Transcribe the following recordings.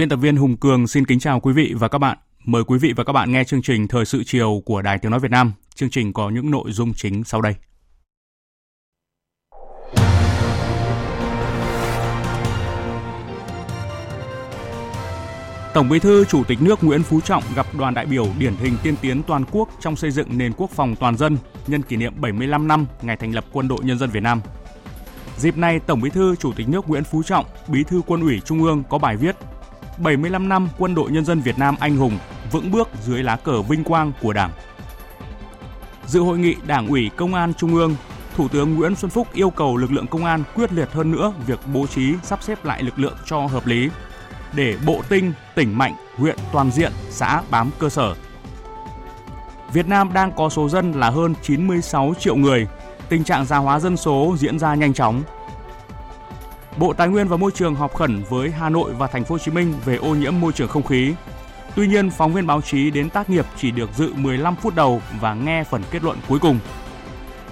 Biên tập viên Hùng Cường xin kính chào quý vị và các bạn. Mời quý vị và các bạn nghe chương trình Thời sự chiều của Đài Tiếng Nói Việt Nam. Chương trình có những nội dung chính sau đây. Tổng Bí thư Chủ tịch nước Nguyễn Phú Trọng gặp đoàn đại biểu điển hình tiên tiến toàn quốc trong xây dựng nền quốc phòng toàn dân nhân kỷ niệm 75 năm ngày thành lập Quân đội Nhân dân Việt Nam. Dịp này, Tổng Bí thư Chủ tịch nước Nguyễn Phú Trọng, Bí thư Quân ủy Trung ương có bài viết 75 năm Quân đội Nhân dân Việt Nam anh hùng, vững bước dưới lá cờ vinh quang của Đảng. Dự hội nghị Đảng ủy Công an Trung ương, Thủ tướng Nguyễn Xuân Phúc yêu cầu lực lượng công an quyết liệt hơn nữa việc bố trí sắp xếp lại lực lượng cho hợp lý để bộ tinh, tỉnh mạnh, huyện toàn diện, xã bám cơ sở. Việt Nam đang có số dân là hơn 96 triệu người, tình trạng già hóa dân số diễn ra nhanh chóng, Bộ Tài nguyên và Môi trường họp khẩn với Hà Nội và Thành phố Hồ Chí Minh về ô nhiễm môi trường không khí. Tuy nhiên, phóng viên báo chí đến tác nghiệp chỉ được dự 15 phút đầu và nghe phần kết luận cuối cùng.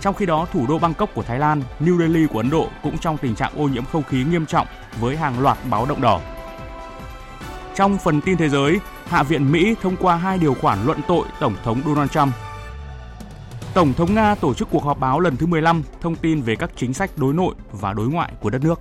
Trong khi đó, thủ đô Bangkok của Thái Lan, New Delhi của Ấn Độ cũng trong tình trạng ô nhiễm không khí nghiêm trọng với hàng loạt báo động đỏ. Trong phần tin thế giới, Hạ viện Mỹ thông qua hai điều khoản luận tội Tổng thống Donald Trump. Tổng thống Nga tổ chức cuộc họp báo lần thứ 15 thông tin về các chính sách đối nội và đối ngoại của đất nước.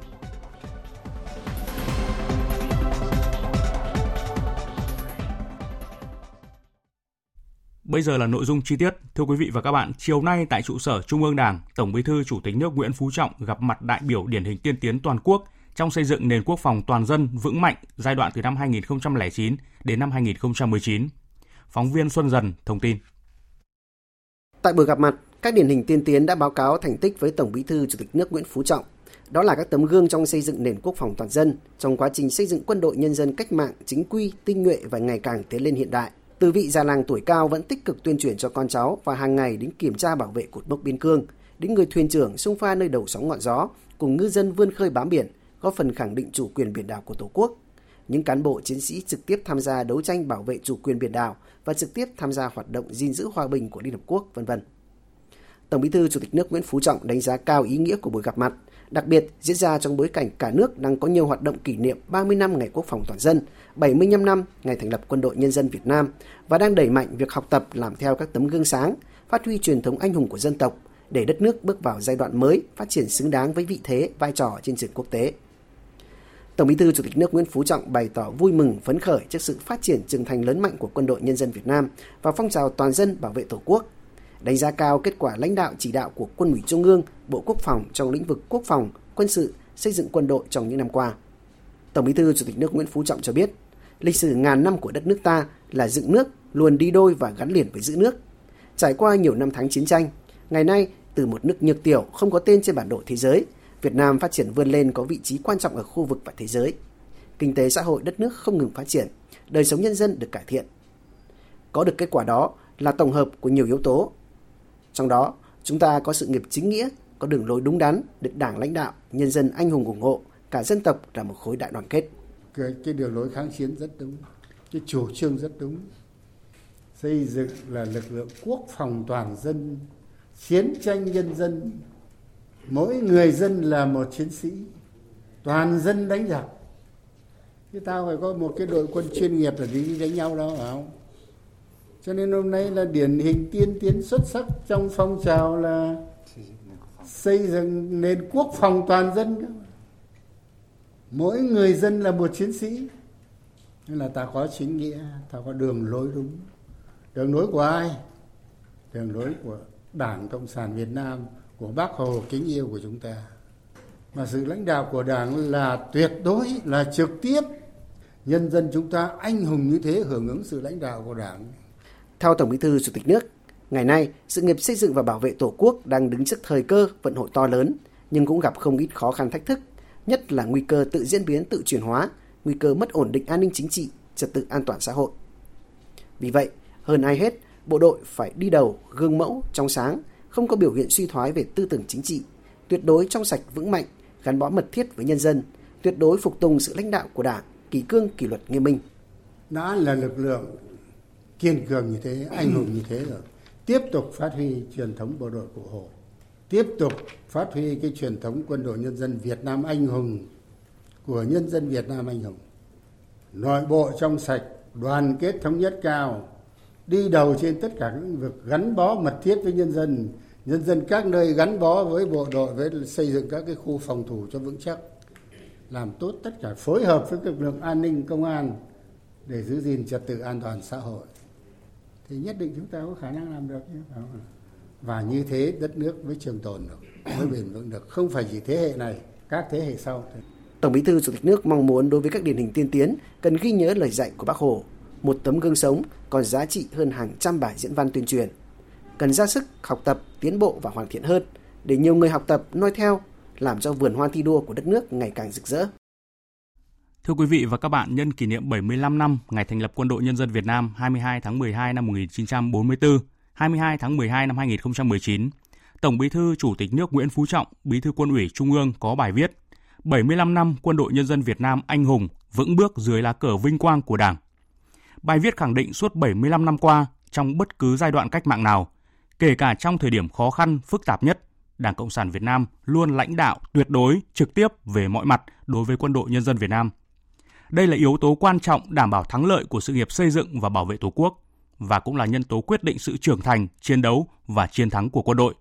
Bây giờ là nội dung chi tiết. Thưa quý vị và các bạn, chiều nay tại trụ sở Trung ương Đảng, Tổng Bí thư Chủ tịch nước Nguyễn Phú Trọng gặp mặt đại biểu điển hình tiên tiến toàn quốc trong xây dựng nền quốc phòng toàn dân vững mạnh giai đoạn từ năm 2009 đến năm 2019. Phóng viên Xuân Dần thông tin. Tại buổi gặp mặt, các điển hình tiên tiến đã báo cáo thành tích với Tổng Bí thư Chủ tịch nước Nguyễn Phú Trọng. Đó là các tấm gương trong xây dựng nền quốc phòng toàn dân, trong quá trình xây dựng quân đội nhân dân cách mạng, chính quy, tinh nhuệ và ngày càng tiến lên hiện đại. Từ vị già làng tuổi cao vẫn tích cực tuyên truyền cho con cháu và hàng ngày đến kiểm tra bảo vệ cột mốc biên cương, đến người thuyền trưởng xung pha nơi đầu sóng ngọn gió, cùng ngư dân vươn khơi bám biển, góp phần khẳng định chủ quyền biển đảo của Tổ quốc. Những cán bộ chiến sĩ trực tiếp tham gia đấu tranh bảo vệ chủ quyền biển đảo và trực tiếp tham gia hoạt động gìn giữ hòa bình của Liên Hợp Quốc, vân vân. Tổng Bí thư Chủ tịch nước Nguyễn Phú Trọng đánh giá cao ý nghĩa của buổi gặp mặt, đặc biệt diễn ra trong bối cảnh cả nước đang có nhiều hoạt động kỷ niệm 30 năm ngày quốc phòng toàn dân, 75 năm ngày thành lập Quân đội Nhân dân Việt Nam và đang đẩy mạnh việc học tập làm theo các tấm gương sáng, phát huy truyền thống anh hùng của dân tộc để đất nước bước vào giai đoạn mới phát triển xứng đáng với vị thế, vai trò trên trường quốc tế. Tổng Bí thư Chủ tịch nước Nguyễn Phú Trọng bày tỏ vui mừng phấn khởi trước sự phát triển trưởng thành lớn mạnh của Quân đội Nhân dân Việt Nam và phong trào toàn dân bảo vệ Tổ quốc, đánh giá cao kết quả lãnh đạo chỉ đạo của Quân ủy Trung ương, Bộ Quốc phòng trong lĩnh vực quốc phòng, quân sự, xây dựng quân đội trong những năm qua. Tổng Bí thư Chủ tịch nước Nguyễn Phú Trọng cho biết, lịch sử ngàn năm của đất nước ta là dựng nước luôn đi đôi và gắn liền với giữ nước. Trải qua nhiều năm tháng chiến tranh, ngày nay từ một nước nhược tiểu không có tên trên bản đồ thế giới, Việt Nam phát triển vươn lên có vị trí quan trọng ở khu vực và thế giới. Kinh tế xã hội đất nước không ngừng phát triển, đời sống nhân dân được cải thiện. Có được kết quả đó là tổng hợp của nhiều yếu tố. Trong đó, chúng ta có sự nghiệp chính nghĩa, có đường lối đúng đắn, được Đảng lãnh đạo, nhân dân anh hùng ủng hộ, cả dân tộc là một khối đại đoàn kết cái, cái đường lối kháng chiến rất đúng cái chủ trương rất đúng. Xây dựng là lực lượng quốc phòng toàn dân chiến tranh nhân dân. Mỗi người dân là một chiến sĩ toàn dân đánh giặc. Chứ tao phải có một cái đội quân chuyên nghiệp là đi đánh nhau đâu phải không? Cho nên hôm nay là điển hình tiên tiến xuất sắc trong phong trào là xây dựng nền quốc phòng toàn dân mỗi người dân là một chiến sĩ. Nên là ta có chính nghĩa, ta có đường lối đúng. Đường lối của ai? Đường lối của đảng cộng sản việt nam, của bác hồ, kính yêu của chúng ta. Mà sự lãnh đạo của đảng là tuyệt đối, là trực tiếp. Nhân dân chúng ta anh hùng như thế hưởng ứng sự lãnh đạo của đảng. Theo tổng bí thư chủ tịch nước, ngày nay, sự nghiệp xây dựng và bảo vệ tổ quốc đang đứng trước thời cơ, vận hội to lớn, nhưng cũng gặp không ít khó khăn thách thức nhất là nguy cơ tự diễn biến tự chuyển hóa nguy cơ mất ổn định an ninh chính trị trật tự an toàn xã hội vì vậy hơn ai hết bộ đội phải đi đầu gương mẫu trong sáng không có biểu hiện suy thoái về tư tưởng chính trị tuyệt đối trong sạch vững mạnh gắn bó mật thiết với nhân dân, tuyệt đối phục tùng sự lãnh đạo của Đảng, kỷ cương kỷ luật nghiêm minh. Đã là lực lượng kiên cường như thế, anh hùng như thế rồi. Tiếp tục phát huy truyền thống bộ đội cụ Hồ. Tiếp tục phát huy cái truyền thống quân đội nhân dân Việt Nam anh hùng của nhân dân Việt Nam anh hùng. Nội bộ trong sạch, đoàn kết thống nhất cao, đi đầu trên tất cả các lĩnh vực gắn bó mật thiết với nhân dân, nhân dân các nơi gắn bó với bộ đội với xây dựng các cái khu phòng thủ cho vững chắc. Làm tốt tất cả phối hợp với lực lượng an ninh công an để giữ gìn trật tự an toàn xã hội. Thì nhất định chúng ta có khả năng làm được chứ và như thế đất nước mới trường tồn được mới bền vững được. Không phải chỉ thế hệ này các thế hệ sau. Tổng Bí thư Chủ tịch nước mong muốn đối với các điển hình tiên tiến cần ghi nhớ lời dạy của Bác Hồ, một tấm gương sống còn giá trị hơn hàng trăm bài diễn văn tuyên truyền. Cần ra sức học tập, tiến bộ và hoàn thiện hơn để nhiều người học tập noi theo, làm cho vườn hoa thi đua của đất nước ngày càng rực rỡ. Thưa quý vị và các bạn, nhân kỷ niệm 75 năm ngày thành lập Quân đội Nhân dân Việt Nam 22 tháng 12 năm 1944, 22 tháng 12 năm 2019, Tổng Bí thư Chủ tịch nước Nguyễn Phú Trọng, Bí thư Quân ủy Trung ương có bài viết 75 năm Quân đội Nhân dân Việt Nam anh hùng, vững bước dưới lá cờ vinh quang của Đảng. Bài viết khẳng định suốt 75 năm qua, trong bất cứ giai đoạn cách mạng nào, Kể cả trong thời điểm khó khăn, phức tạp nhất, Đảng Cộng sản Việt Nam luôn lãnh đạo tuyệt đối, trực tiếp về mọi mặt đối với quân đội nhân dân Việt Nam. Đây là yếu tố quan trọng đảm bảo thắng lợi của sự nghiệp xây dựng và bảo vệ Tổ quốc và cũng là nhân tố quyết định sự trưởng thành, chiến đấu và chiến thắng của quân đội.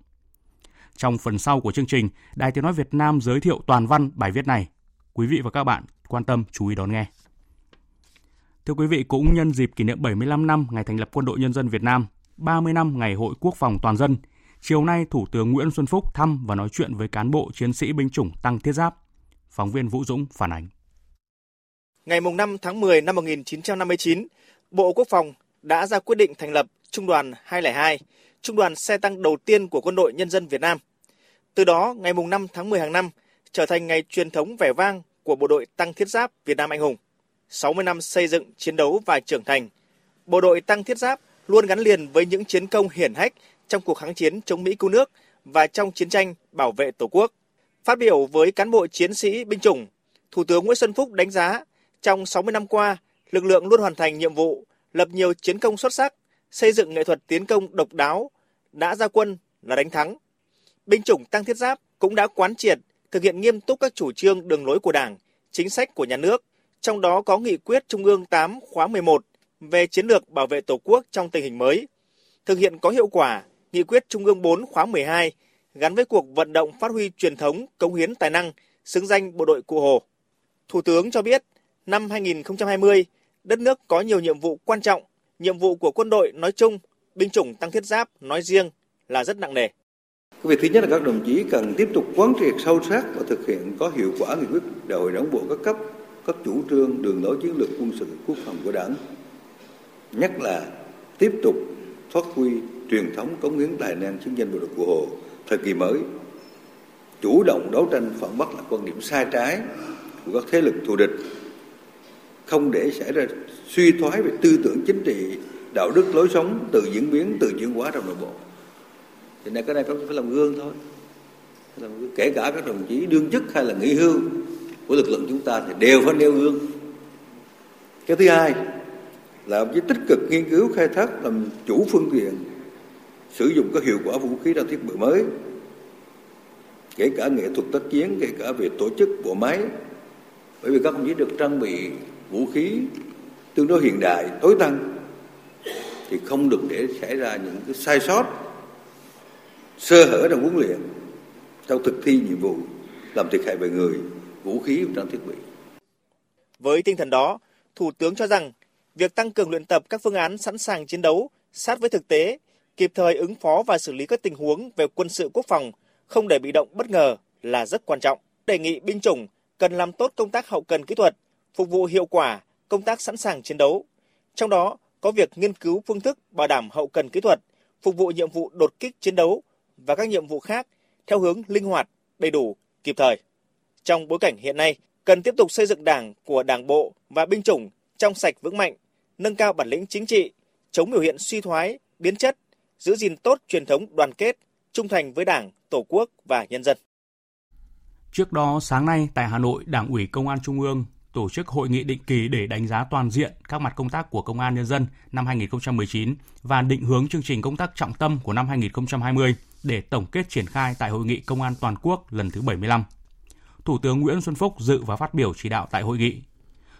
Trong phần sau của chương trình, Đài Tiếng Nói Việt Nam giới thiệu toàn văn bài viết này. Quý vị và các bạn quan tâm chú ý đón nghe. Thưa quý vị, cũng nhân dịp kỷ niệm 75 năm ngày thành lập Quân đội Nhân dân Việt Nam, 30 năm Ngày Hội Quốc phòng toàn dân, chiều nay Thủ tướng Nguyễn Xuân Phúc thăm và nói chuyện với cán bộ chiến sĩ binh chủng tăng thiết giáp. Phóng viên Vũ Dũng phản ánh. Ngày 5 tháng 10 năm 1959, Bộ Quốc phòng đã ra quyết định thành lập Trung đoàn 202, trung đoàn xe tăng đầu tiên của Quân đội Nhân dân Việt Nam. Từ đó, ngày 5 tháng 10 hàng năm trở thành ngày truyền thống vẻ vang của Bộ đội Tăng Thiết Giáp Việt Nam Anh Hùng. 60 năm xây dựng, chiến đấu và trưởng thành, Bộ đội Tăng Thiết Giáp luôn gắn liền với những chiến công hiển hách trong cuộc kháng chiến chống Mỹ cứu nước và trong chiến tranh bảo vệ Tổ quốc. Phát biểu với cán bộ chiến sĩ binh chủng, Thủ tướng Nguyễn Xuân Phúc đánh giá trong 60 năm qua, lực lượng luôn hoàn thành nhiệm vụ, lập nhiều chiến công xuất sắc, xây dựng nghệ thuật tiến công độc đáo, đã ra quân là đánh thắng. Binh chủng tăng thiết giáp cũng đã quán triệt, thực hiện nghiêm túc các chủ trương đường lối của Đảng, chính sách của nhà nước, trong đó có nghị quyết Trung ương 8 khóa 11 về chiến lược bảo vệ Tổ quốc trong tình hình mới, thực hiện có hiệu quả nghị quyết Trung ương 4 khóa 12 gắn với cuộc vận động phát huy truyền thống, cống hiến tài năng, xứng danh bộ đội Cụ Hồ. Thủ tướng cho biết, năm 2020, đất nước có nhiều nhiệm vụ quan trọng, nhiệm vụ của quân đội nói chung, binh chủng tăng thiết giáp nói riêng là rất nặng nề. Việc thứ nhất là các đồng chí cần tiếp tục quán triệt sâu sắc và thực hiện có hiệu quả nghị quyết đại hội đảng bộ các cấp, các chủ trương, đường lối chiến lược quân sự quốc phòng của đảng nhất là tiếp tục phát huy truyền thống cống hiến tài năng xứng danh bộ đội cụ Hồ thời kỳ mới, chủ động đấu tranh phản bác lại quan điểm sai trái của các thế lực thù địch, không để xảy ra suy thoái về tư tưởng chính trị, đạo đức lối sống từ diễn biến, từ chuyển hóa trong nội bộ. Thì này cái này phải làm gương thôi. Làm gương. Kể cả các đồng chí đương chức hay là nghỉ hưu của lực lượng chúng ta thì đều phải nêu gương. Cái thứ hai, là với tích cực nghiên cứu khai thác làm chủ phương tiện sử dụng có hiệu quả vũ khí trang thiết bị mới kể cả nghệ thuật tác chiến kể cả về tổ chức bộ máy bởi vì các đồng chí được trang bị vũ khí tương đối hiện đại tối tân thì không được để xảy ra những cái sai sót sơ hở trong huấn luyện trong thực thi nhiệm vụ làm thiệt hại về người vũ khí và trang thiết bị với tinh thần đó thủ tướng cho rằng việc tăng cường luyện tập các phương án sẵn sàng chiến đấu sát với thực tế, kịp thời ứng phó và xử lý các tình huống về quân sự quốc phòng, không để bị động bất ngờ là rất quan trọng. đề nghị binh chủng cần làm tốt công tác hậu cần kỹ thuật, phục vụ hiệu quả công tác sẵn sàng chiến đấu. Trong đó có việc nghiên cứu phương thức bảo đảm hậu cần kỹ thuật, phục vụ nhiệm vụ đột kích chiến đấu và các nhiệm vụ khác theo hướng linh hoạt, đầy đủ, kịp thời. Trong bối cảnh hiện nay, cần tiếp tục xây dựng Đảng của Đảng bộ và binh chủng trong sạch vững mạnh, nâng cao bản lĩnh chính trị, chống biểu hiện suy thoái, biến chất, giữ gìn tốt truyền thống đoàn kết, trung thành với Đảng, Tổ quốc và nhân dân. Trước đó, sáng nay tại Hà Nội, Đảng ủy Công an Trung ương tổ chức hội nghị định kỳ để đánh giá toàn diện các mặt công tác của Công an Nhân dân năm 2019 và định hướng chương trình công tác trọng tâm của năm 2020 để tổng kết triển khai tại Hội nghị Công an Toàn quốc lần thứ 75. Thủ tướng Nguyễn Xuân Phúc dự và phát biểu chỉ đạo tại hội nghị.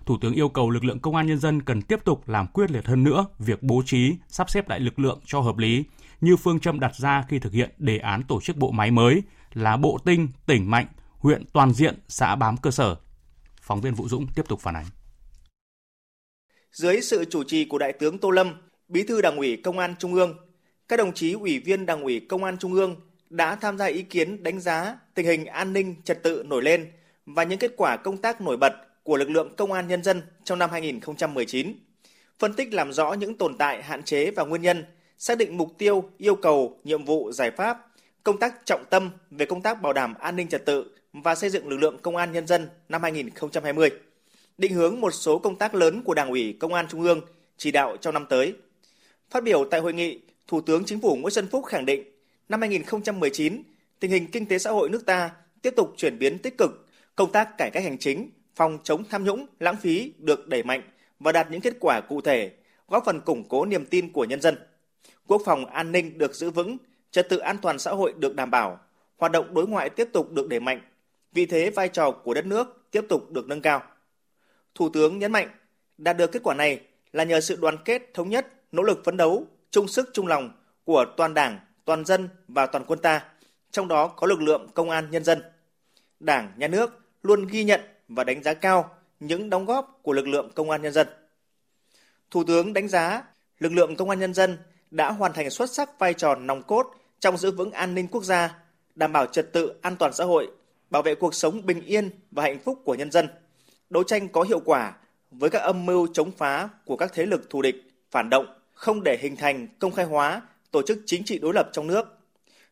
Thủ tướng yêu cầu lực lượng công an nhân dân cần tiếp tục làm quyết liệt hơn nữa việc bố trí, sắp xếp lại lực lượng cho hợp lý, như phương châm đặt ra khi thực hiện đề án tổ chức bộ máy mới là bộ tinh, tỉnh mạnh, huyện toàn diện, xã bám cơ sở. Phóng viên Vũ Dũng tiếp tục phản ánh. Dưới sự chủ trì của Đại tướng Tô Lâm, Bí thư Đảng ủy Công an Trung ương, các đồng chí ủy viên Đảng ủy Công an Trung ương đã tham gia ý kiến đánh giá tình hình an ninh trật tự nổi lên và những kết quả công tác nổi bật của lực lượng công an nhân dân trong năm 2019. Phân tích làm rõ những tồn tại, hạn chế và nguyên nhân, xác định mục tiêu, yêu cầu, nhiệm vụ, giải pháp, công tác trọng tâm về công tác bảo đảm an ninh trật tự và xây dựng lực lượng công an nhân dân năm 2020. Định hướng một số công tác lớn của Đảng ủy Công an Trung ương chỉ đạo trong năm tới. Phát biểu tại hội nghị, Thủ tướng Chính phủ Nguyễn Xuân Phúc khẳng định năm 2019, tình hình kinh tế xã hội nước ta tiếp tục chuyển biến tích cực, công tác cải cách hành chính, phòng chống tham nhũng, lãng phí được đẩy mạnh và đạt những kết quả cụ thể, góp phần củng cố niềm tin của nhân dân. Quốc phòng an ninh được giữ vững, trật tự an toàn xã hội được đảm bảo, hoạt động đối ngoại tiếp tục được đẩy mạnh, vị thế vai trò của đất nước tiếp tục được nâng cao. Thủ tướng nhấn mạnh, đạt được kết quả này là nhờ sự đoàn kết thống nhất, nỗ lực phấn đấu, chung sức chung lòng của toàn Đảng, toàn dân và toàn quân ta, trong đó có lực lượng công an nhân dân. Đảng, nhà nước luôn ghi nhận và đánh giá cao những đóng góp của lực lượng công an nhân dân. Thủ tướng đánh giá lực lượng công an nhân dân đã hoàn thành xuất sắc vai trò nòng cốt trong giữ vững an ninh quốc gia, đảm bảo trật tự an toàn xã hội, bảo vệ cuộc sống bình yên và hạnh phúc của nhân dân, đấu tranh có hiệu quả với các âm mưu chống phá của các thế lực thù địch, phản động, không để hình thành công khai hóa tổ chức chính trị đối lập trong nước,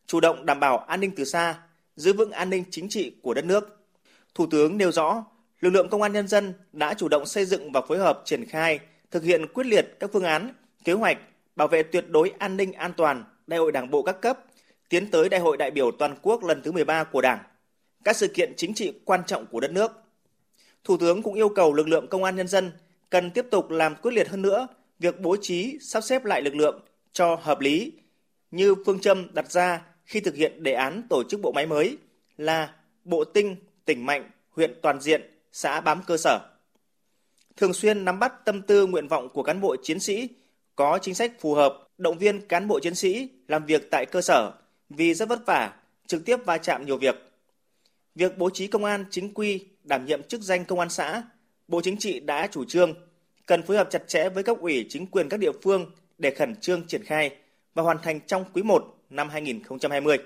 chủ động đảm bảo an ninh từ xa, giữ vững an ninh chính trị của đất nước. Thủ tướng nêu rõ, lực lượng công an nhân dân đã chủ động xây dựng và phối hợp triển khai, thực hiện quyết liệt các phương án, kế hoạch bảo vệ tuyệt đối an ninh an toàn Đại hội Đảng bộ các cấp, tiến tới Đại hội đại biểu toàn quốc lần thứ 13 của Đảng, các sự kiện chính trị quan trọng của đất nước. Thủ tướng cũng yêu cầu lực lượng công an nhân dân cần tiếp tục làm quyết liệt hơn nữa việc bố trí, sắp xếp lại lực lượng cho hợp lý như phương châm đặt ra khi thực hiện đề án tổ chức bộ máy mới là bộ tinh, tỉnh mạnh, huyện toàn diện, xã bám cơ sở. Thường xuyên nắm bắt tâm tư nguyện vọng của cán bộ chiến sĩ, có chính sách phù hợp, động viên cán bộ chiến sĩ làm việc tại cơ sở vì rất vất vả, trực tiếp va chạm nhiều việc. Việc bố trí công an chính quy đảm nhiệm chức danh công an xã, Bộ Chính trị đã chủ trương cần phối hợp chặt chẽ với cấp ủy chính quyền các địa phương để khẩn trương triển khai và hoàn thành trong quý 1 năm 2020.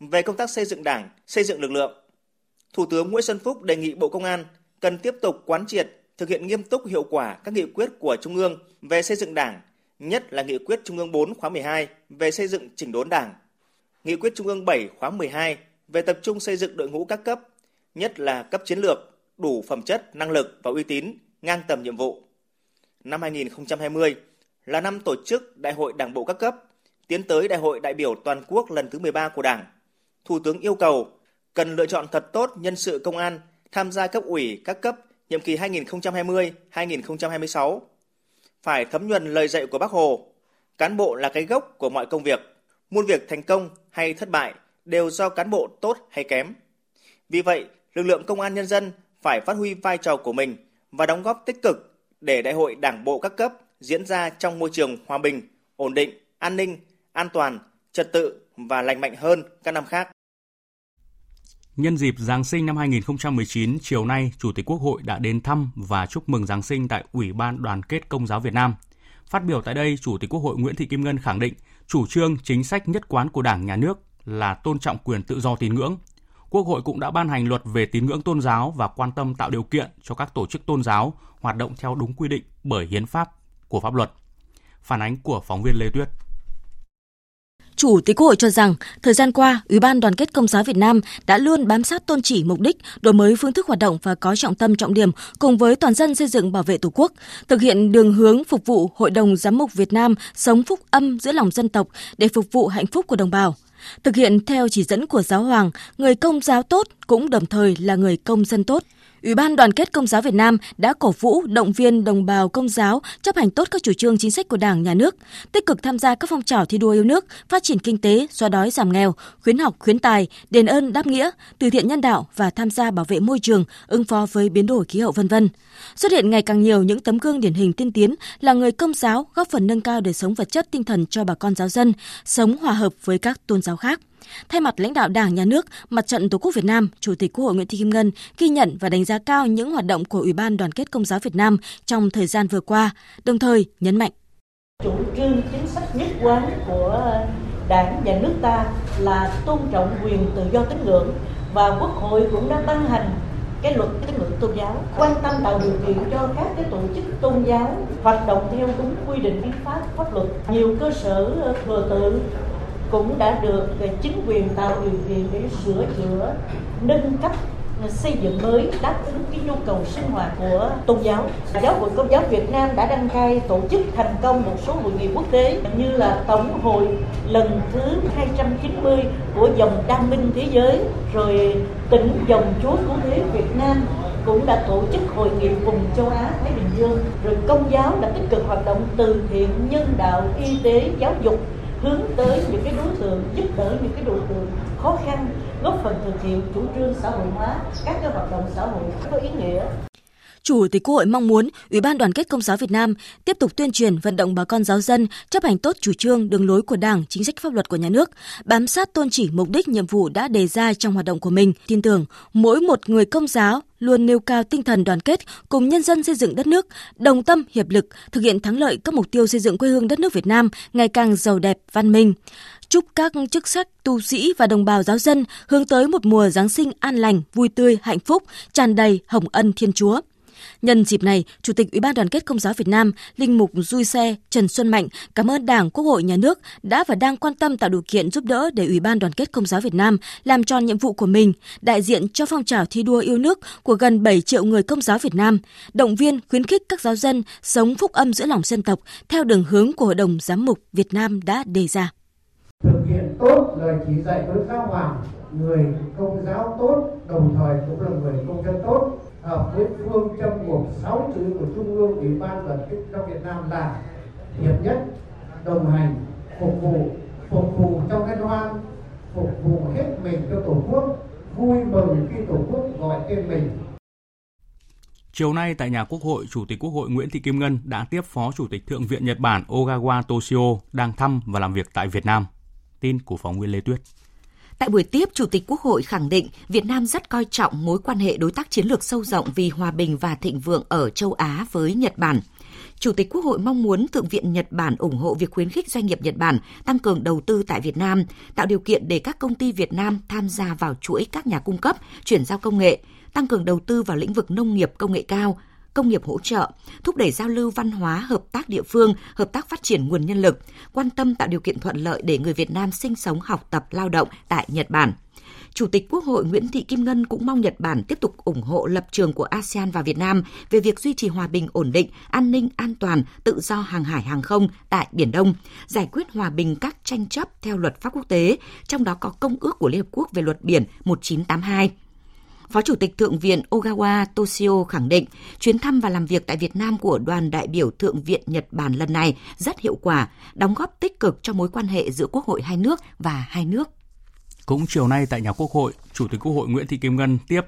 Về công tác xây dựng Đảng, xây dựng lực lượng, Thủ tướng Nguyễn Xuân Phúc đề nghị Bộ Công an cần tiếp tục quán triệt, thực hiện nghiêm túc hiệu quả các nghị quyết của Trung ương về xây dựng Đảng, nhất là nghị quyết Trung ương 4 khóa 12 về xây dựng chỉnh đốn Đảng, nghị quyết Trung ương 7 khóa 12 về tập trung xây dựng đội ngũ các cấp, nhất là cấp chiến lược, đủ phẩm chất, năng lực và uy tín, ngang tầm nhiệm vụ. Năm 2020 là năm tổ chức Đại hội Đảng bộ các cấp, tiến tới Đại hội đại biểu toàn quốc lần thứ 13 của Đảng. Thủ tướng yêu cầu cần lựa chọn thật tốt nhân sự công an tham gia cấp ủy các cấp nhiệm kỳ 2020-2026. Phải thấm nhuần lời dạy của Bác Hồ, cán bộ là cái gốc của mọi công việc, muôn việc thành công hay thất bại đều do cán bộ tốt hay kém. Vì vậy, lực lượng công an nhân dân phải phát huy vai trò của mình và đóng góp tích cực để đại hội đảng bộ các cấp diễn ra trong môi trường hòa bình, ổn định, an ninh, an toàn, trật tự và lành mạnh hơn các năm khác. Nhân dịp Giáng sinh năm 2019, chiều nay, Chủ tịch Quốc hội đã đến thăm và chúc mừng Giáng sinh tại Ủy ban Đoàn kết Công giáo Việt Nam. Phát biểu tại đây, Chủ tịch Quốc hội Nguyễn Thị Kim Ngân khẳng định chủ trương chính sách nhất quán của Đảng, Nhà nước là tôn trọng quyền tự do tín ngưỡng. Quốc hội cũng đã ban hành luật về tín ngưỡng tôn giáo và quan tâm tạo điều kiện cho các tổ chức tôn giáo hoạt động theo đúng quy định bởi hiến pháp của pháp luật. Phản ánh của phóng viên Lê Tuyết. Chủ tịch Quốc hội cho rằng, thời gian qua, Ủy ban Đoàn kết Công giáo Việt Nam đã luôn bám sát tôn chỉ mục đích, đổi mới phương thức hoạt động và có trọng tâm trọng điểm cùng với toàn dân xây dựng bảo vệ Tổ quốc, thực hiện đường hướng phục vụ Hội đồng Giám mục Việt Nam sống phúc âm giữa lòng dân tộc để phục vụ hạnh phúc của đồng bào. Thực hiện theo chỉ dẫn của giáo hoàng, người công giáo tốt cũng đồng thời là người công dân tốt – Ủy ban Đoàn kết Công giáo Việt Nam đã cổ vũ, động viên đồng bào công giáo chấp hành tốt các chủ trương chính sách của Đảng, Nhà nước, tích cực tham gia các phong trào thi đua yêu nước, phát triển kinh tế, xóa đói giảm nghèo, khuyến học, khuyến tài, đền ơn đáp nghĩa, từ thiện nhân đạo và tham gia bảo vệ môi trường, ứng phó với biến đổi khí hậu vân vân. Xuất hiện ngày càng nhiều những tấm gương điển hình tiên tiến là người công giáo góp phần nâng cao đời sống vật chất tinh thần cho bà con giáo dân, sống hòa hợp với các tôn giáo khác. Thay mặt lãnh đạo Đảng, Nhà nước, Mặt trận Tổ quốc Việt Nam, Chủ tịch Quốc hội Nguyễn Thị Kim Ngân ghi nhận và đánh giá cao những hoạt động của Ủy ban Đoàn kết Công giáo Việt Nam trong thời gian vừa qua, đồng thời nhấn mạnh. Chủ trương chính sách nhất quán của Đảng và nước ta là tôn trọng quyền tự do tín ngưỡng và Quốc hội cũng đã ban hành cái luật tín ngưỡng tôn giáo, quan tâm tạo điều kiện cho các cái tổ chức tôn giáo hoạt động theo đúng quy định hiến pháp pháp luật. Nhiều cơ sở ờ, thờ tự cũng đã được ờ, chính quyền tạo điều kiện để sửa chữa, nâng cấp xây dựng mới đáp ứng cái nhu cầu sinh hoạt của tôn giáo. Giáo hội Công giáo Việt Nam đã đăng cai tổ chức thành công một số hội nghị quốc tế như là Tổng hội lần thứ 290 của dòng Đa minh thế giới, rồi tỉnh dòng chúa cứu thế Việt Nam cũng đã tổ chức hội nghị vùng châu Á Thái Bình Dương rồi công giáo đã tích cực hoạt động từ thiện nhân đạo y tế giáo dục hướng tới những cái đối tượng, giúp đỡ những cái đối tượng khó khăn, góp phần thực hiện chủ trương xã hội hóa các cái hoạt động xã hội. Có ý nghĩa. Chủ tịch Quốc hội mong muốn Ủy ban Đoàn kết Công giáo Việt Nam tiếp tục tuyên truyền vận động bà con giáo dân chấp hành tốt chủ trương, đường lối của Đảng, chính sách pháp luật của nhà nước, bám sát tôn chỉ mục đích nhiệm vụ đã đề ra trong hoạt động của mình. Tin tưởng mỗi một người công giáo luôn nêu cao tinh thần đoàn kết cùng nhân dân xây dựng đất nước, đồng tâm hiệp lực thực hiện thắng lợi các mục tiêu xây dựng quê hương đất nước Việt Nam ngày càng giàu đẹp, văn minh chúc các chức sắc, tu sĩ và đồng bào giáo dân hướng tới một mùa Giáng sinh an lành, vui tươi, hạnh phúc, tràn đầy hồng ân Thiên Chúa. Nhân dịp này, Chủ tịch Ủy ban Đoàn kết Công giáo Việt Nam, Linh mục duy Xe Trần Xuân Mạnh cảm ơn Đảng, Quốc hội, Nhà nước đã và đang quan tâm tạo điều kiện giúp đỡ để Ủy ban Đoàn kết Công giáo Việt Nam làm tròn nhiệm vụ của mình, đại diện cho phong trào thi đua yêu nước của gần 7 triệu người Công giáo Việt Nam, động viên khuyến khích các giáo dân sống phúc âm giữa lòng dân tộc theo đường hướng của Hội đồng Giám mục Việt Nam đã đề ra. Thực hiện tốt lời chỉ dạy của giáo hoàng, người công giáo tốt đồng thời cũng là người công dân tốt hợp với phương châm gồm sáu chữ của Trung ương Ủy ban đoàn kết trong Việt Nam là hiệp nhất, đồng hành, phục vụ, phục vụ trong cái đoan, phục vụ hết mình cho Tổ quốc, vui mừng khi Tổ quốc gọi tên mình. Chiều nay tại nhà Quốc hội, Chủ tịch Quốc hội Nguyễn Thị Kim Ngân đã tiếp Phó Chủ tịch Thượng viện Nhật Bản Ogawa Toshio đang thăm và làm việc tại Việt Nam. Tin của phóng viên Lê Tuyết. Tại buổi tiếp, Chủ tịch Quốc hội khẳng định Việt Nam rất coi trọng mối quan hệ đối tác chiến lược sâu rộng vì hòa bình và thịnh vượng ở châu Á với Nhật Bản. Chủ tịch Quốc hội mong muốn Thượng viện Nhật Bản ủng hộ việc khuyến khích doanh nghiệp Nhật Bản tăng cường đầu tư tại Việt Nam, tạo điều kiện để các công ty Việt Nam tham gia vào chuỗi các nhà cung cấp, chuyển giao công nghệ, tăng cường đầu tư vào lĩnh vực nông nghiệp công nghệ cao, công nghiệp hỗ trợ, thúc đẩy giao lưu văn hóa, hợp tác địa phương, hợp tác phát triển nguồn nhân lực, quan tâm tạo điều kiện thuận lợi để người Việt Nam sinh sống, học tập, lao động tại Nhật Bản. Chủ tịch Quốc hội Nguyễn Thị Kim Ngân cũng mong Nhật Bản tiếp tục ủng hộ lập trường của ASEAN và Việt Nam về việc duy trì hòa bình ổn định, an ninh, an toàn, tự do hàng hải hàng không tại Biển Đông, giải quyết hòa bình các tranh chấp theo luật pháp quốc tế, trong đó có Công ước của Liên Hợp Quốc về luật biển 1982 Phó Chủ tịch Thượng viện Ogawa Toshio khẳng định chuyến thăm và làm việc tại Việt Nam của đoàn đại biểu Thượng viện Nhật Bản lần này rất hiệu quả, đóng góp tích cực cho mối quan hệ giữa Quốc hội hai nước và hai nước. Cũng chiều nay tại nhà Quốc hội, Chủ tịch Quốc hội Nguyễn Thị Kim Ngân tiếp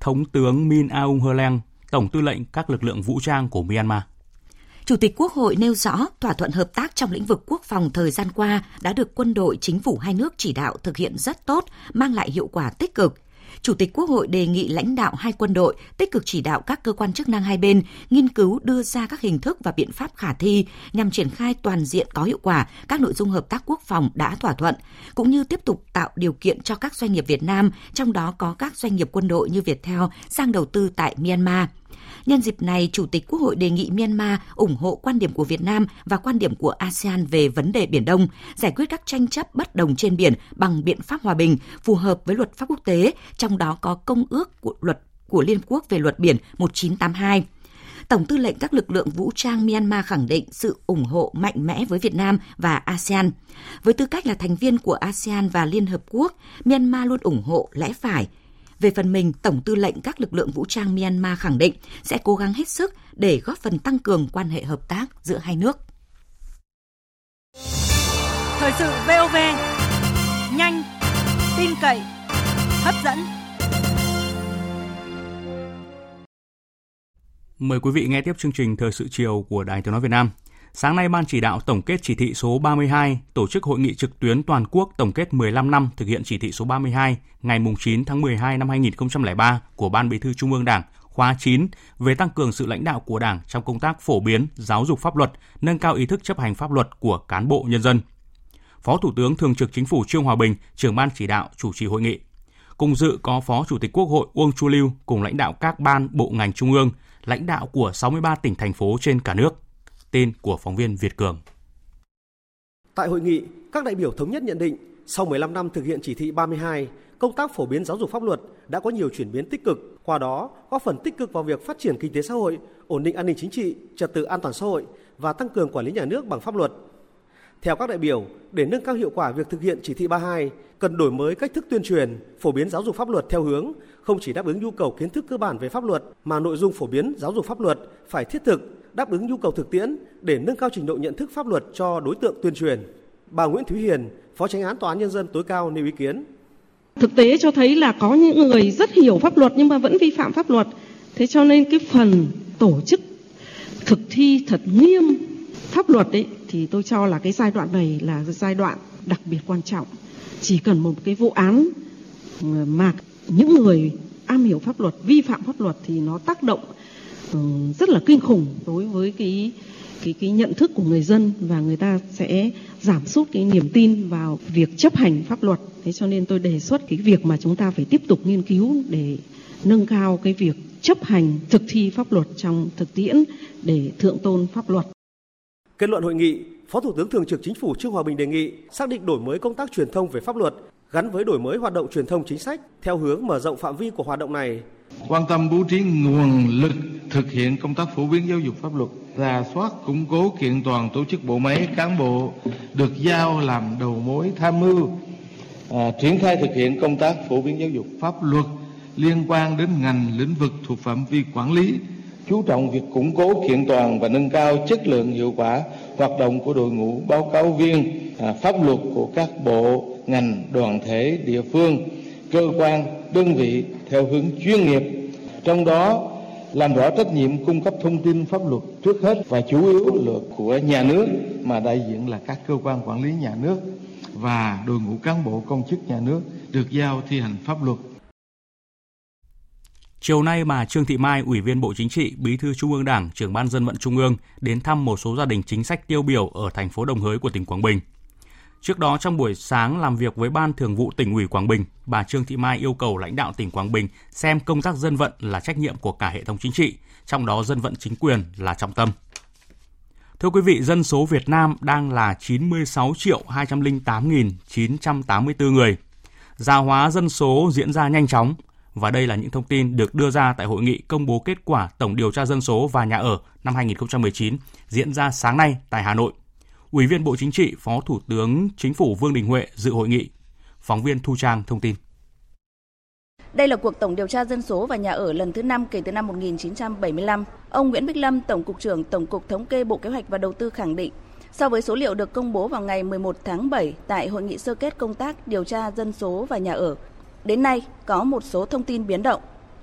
Thống tướng Min Aung Hlaing, Tổng tư lệnh các lực lượng vũ trang của Myanmar. Chủ tịch Quốc hội nêu rõ thỏa thuận hợp tác trong lĩnh vực quốc phòng thời gian qua đã được quân đội chính phủ hai nước chỉ đạo thực hiện rất tốt, mang lại hiệu quả tích cực Chủ tịch Quốc hội đề nghị lãnh đạo hai quân đội tích cực chỉ đạo các cơ quan chức năng hai bên nghiên cứu đưa ra các hình thức và biện pháp khả thi nhằm triển khai toàn diện có hiệu quả các nội dung hợp tác quốc phòng đã thỏa thuận, cũng như tiếp tục tạo điều kiện cho các doanh nghiệp Việt Nam, trong đó có các doanh nghiệp quân đội như Viettel sang đầu tư tại Myanmar. Nhân dịp này, Chủ tịch Quốc hội đề nghị Myanmar ủng hộ quan điểm của Việt Nam và quan điểm của ASEAN về vấn đề Biển Đông, giải quyết các tranh chấp bất đồng trên biển bằng biện pháp hòa bình, phù hợp với luật pháp quốc tế, trong đó có Công ước của luật của Liên Hợp Quốc về luật biển 1982. Tổng tư lệnh các lực lượng vũ trang Myanmar khẳng định sự ủng hộ mạnh mẽ với Việt Nam và ASEAN. Với tư cách là thành viên của ASEAN và Liên Hợp Quốc, Myanmar luôn ủng hộ lẽ phải, về phần mình, Tổng tư lệnh các lực lượng vũ trang Myanmar khẳng định sẽ cố gắng hết sức để góp phần tăng cường quan hệ hợp tác giữa hai nước. Thời sự VOV, nhanh, tin cậy, hấp dẫn. Mời quý vị nghe tiếp chương trình Thời sự chiều của Đài Tiếng Nói Việt Nam. Sáng nay, Ban chỉ đạo tổng kết chỉ thị số 32 tổ chức hội nghị trực tuyến toàn quốc tổng kết 15 năm thực hiện chỉ thị số 32 ngày 9 tháng 12 năm 2003 của Ban Bí thư Trung ương Đảng khóa 9 về tăng cường sự lãnh đạo của Đảng trong công tác phổ biến, giáo dục pháp luật, nâng cao ý thức chấp hành pháp luật của cán bộ nhân dân. Phó Thủ tướng Thường trực Chính phủ Trương Hòa Bình, trưởng ban chỉ đạo chủ trì hội nghị. Cùng dự có Phó Chủ tịch Quốc hội Uông Chu Lưu cùng lãnh đạo các ban bộ ngành trung ương, lãnh đạo của 63 tỉnh thành phố trên cả nước. Tin của phóng viên Việt Cường. Tại hội nghị, các đại biểu thống nhất nhận định sau 15 năm thực hiện chỉ thị 32, công tác phổ biến giáo dục pháp luật đã có nhiều chuyển biến tích cực, qua đó góp phần tích cực vào việc phát triển kinh tế xã hội, ổn định an ninh chính trị, trật tự an toàn xã hội và tăng cường quản lý nhà nước bằng pháp luật. Theo các đại biểu, để nâng cao hiệu quả việc thực hiện chỉ thị 32, cần đổi mới cách thức tuyên truyền, phổ biến giáo dục pháp luật theo hướng không chỉ đáp ứng nhu cầu kiến thức cơ bản về pháp luật mà nội dung phổ biến giáo dục pháp luật phải thiết thực, đáp ứng nhu cầu thực tiễn để nâng cao trình độ nhận thức pháp luật cho đối tượng tuyên truyền. Bà Nguyễn Thúy Hiền, Phó Tránh án Tòa án nhân dân tối cao nêu ý kiến. Thực tế cho thấy là có những người rất hiểu pháp luật nhưng mà vẫn vi phạm pháp luật. Thế cho nên cái phần tổ chức thực thi thật nghiêm pháp luật ấy thì tôi cho là cái giai đoạn này là giai đoạn đặc biệt quan trọng. Chỉ cần một cái vụ án mà những người am hiểu pháp luật vi phạm pháp luật thì nó tác động rất là kinh khủng đối với cái cái cái nhận thức của người dân và người ta sẽ giảm sút cái niềm tin vào việc chấp hành pháp luật. Thế cho nên tôi đề xuất cái việc mà chúng ta phải tiếp tục nghiên cứu để nâng cao cái việc chấp hành thực thi pháp luật trong thực tiễn để thượng tôn pháp luật. Kết luận hội nghị, Phó Thủ tướng Thường trực Chính phủ Trương Hòa Bình đề nghị xác định đổi mới công tác truyền thông về pháp luật gắn với đổi mới hoạt động truyền thông chính sách theo hướng mở rộng phạm vi của hoạt động này. Quan tâm bố trí nguồn lực thực hiện công tác phổ biến giáo dục pháp luật, rà soát củng cố kiện toàn tổ chức bộ máy cán bộ được giao làm đầu mối tham mưu, à, triển khai thực hiện công tác phổ biến giáo dục pháp luật liên quan đến ngành lĩnh vực thuộc phạm vi quản lý, chú trọng việc củng cố kiện toàn và nâng cao chất lượng hiệu quả hoạt động của đội ngũ báo cáo viên à, pháp luật của các bộ ngành đoàn thể địa phương cơ quan đơn vị theo hướng chuyên nghiệp trong đó làm rõ trách nhiệm cung cấp thông tin pháp luật trước hết và chủ yếu là của nhà nước mà đại diện là các cơ quan quản lý nhà nước và đội ngũ cán bộ công chức nhà nước được giao thi hành pháp luật Chiều nay, bà Trương Thị Mai, Ủy viên Bộ Chính trị, Bí thư Trung ương Đảng, trưởng ban dân vận Trung ương đến thăm một số gia đình chính sách tiêu biểu ở thành phố Đồng Hới của tỉnh Quảng Bình. Trước đó trong buổi sáng làm việc với Ban Thường vụ tỉnh ủy Quảng Bình, bà Trương Thị Mai yêu cầu lãnh đạo tỉnh Quảng Bình xem công tác dân vận là trách nhiệm của cả hệ thống chính trị, trong đó dân vận chính quyền là trọng tâm. Thưa quý vị, dân số Việt Nam đang là 96 triệu 208.984 người. Già hóa dân số diễn ra nhanh chóng, và đây là những thông tin được đưa ra tại hội nghị công bố kết quả tổng điều tra dân số và nhà ở năm 2019 diễn ra sáng nay tại Hà Nội. Ủy viên Bộ Chính trị, Phó Thủ tướng Chính phủ Vương Đình Huệ dự hội nghị. Phóng viên Thu Trang thông tin. Đây là cuộc tổng điều tra dân số và nhà ở lần thứ 5 kể từ năm 1975. Ông Nguyễn Bích Lâm, Tổng cục trưởng Tổng cục Thống kê Bộ Kế hoạch và Đầu tư khẳng định, so với số liệu được công bố vào ngày 11 tháng 7 tại hội nghị sơ kết công tác điều tra dân số và nhà ở, đến nay có một số thông tin biến động.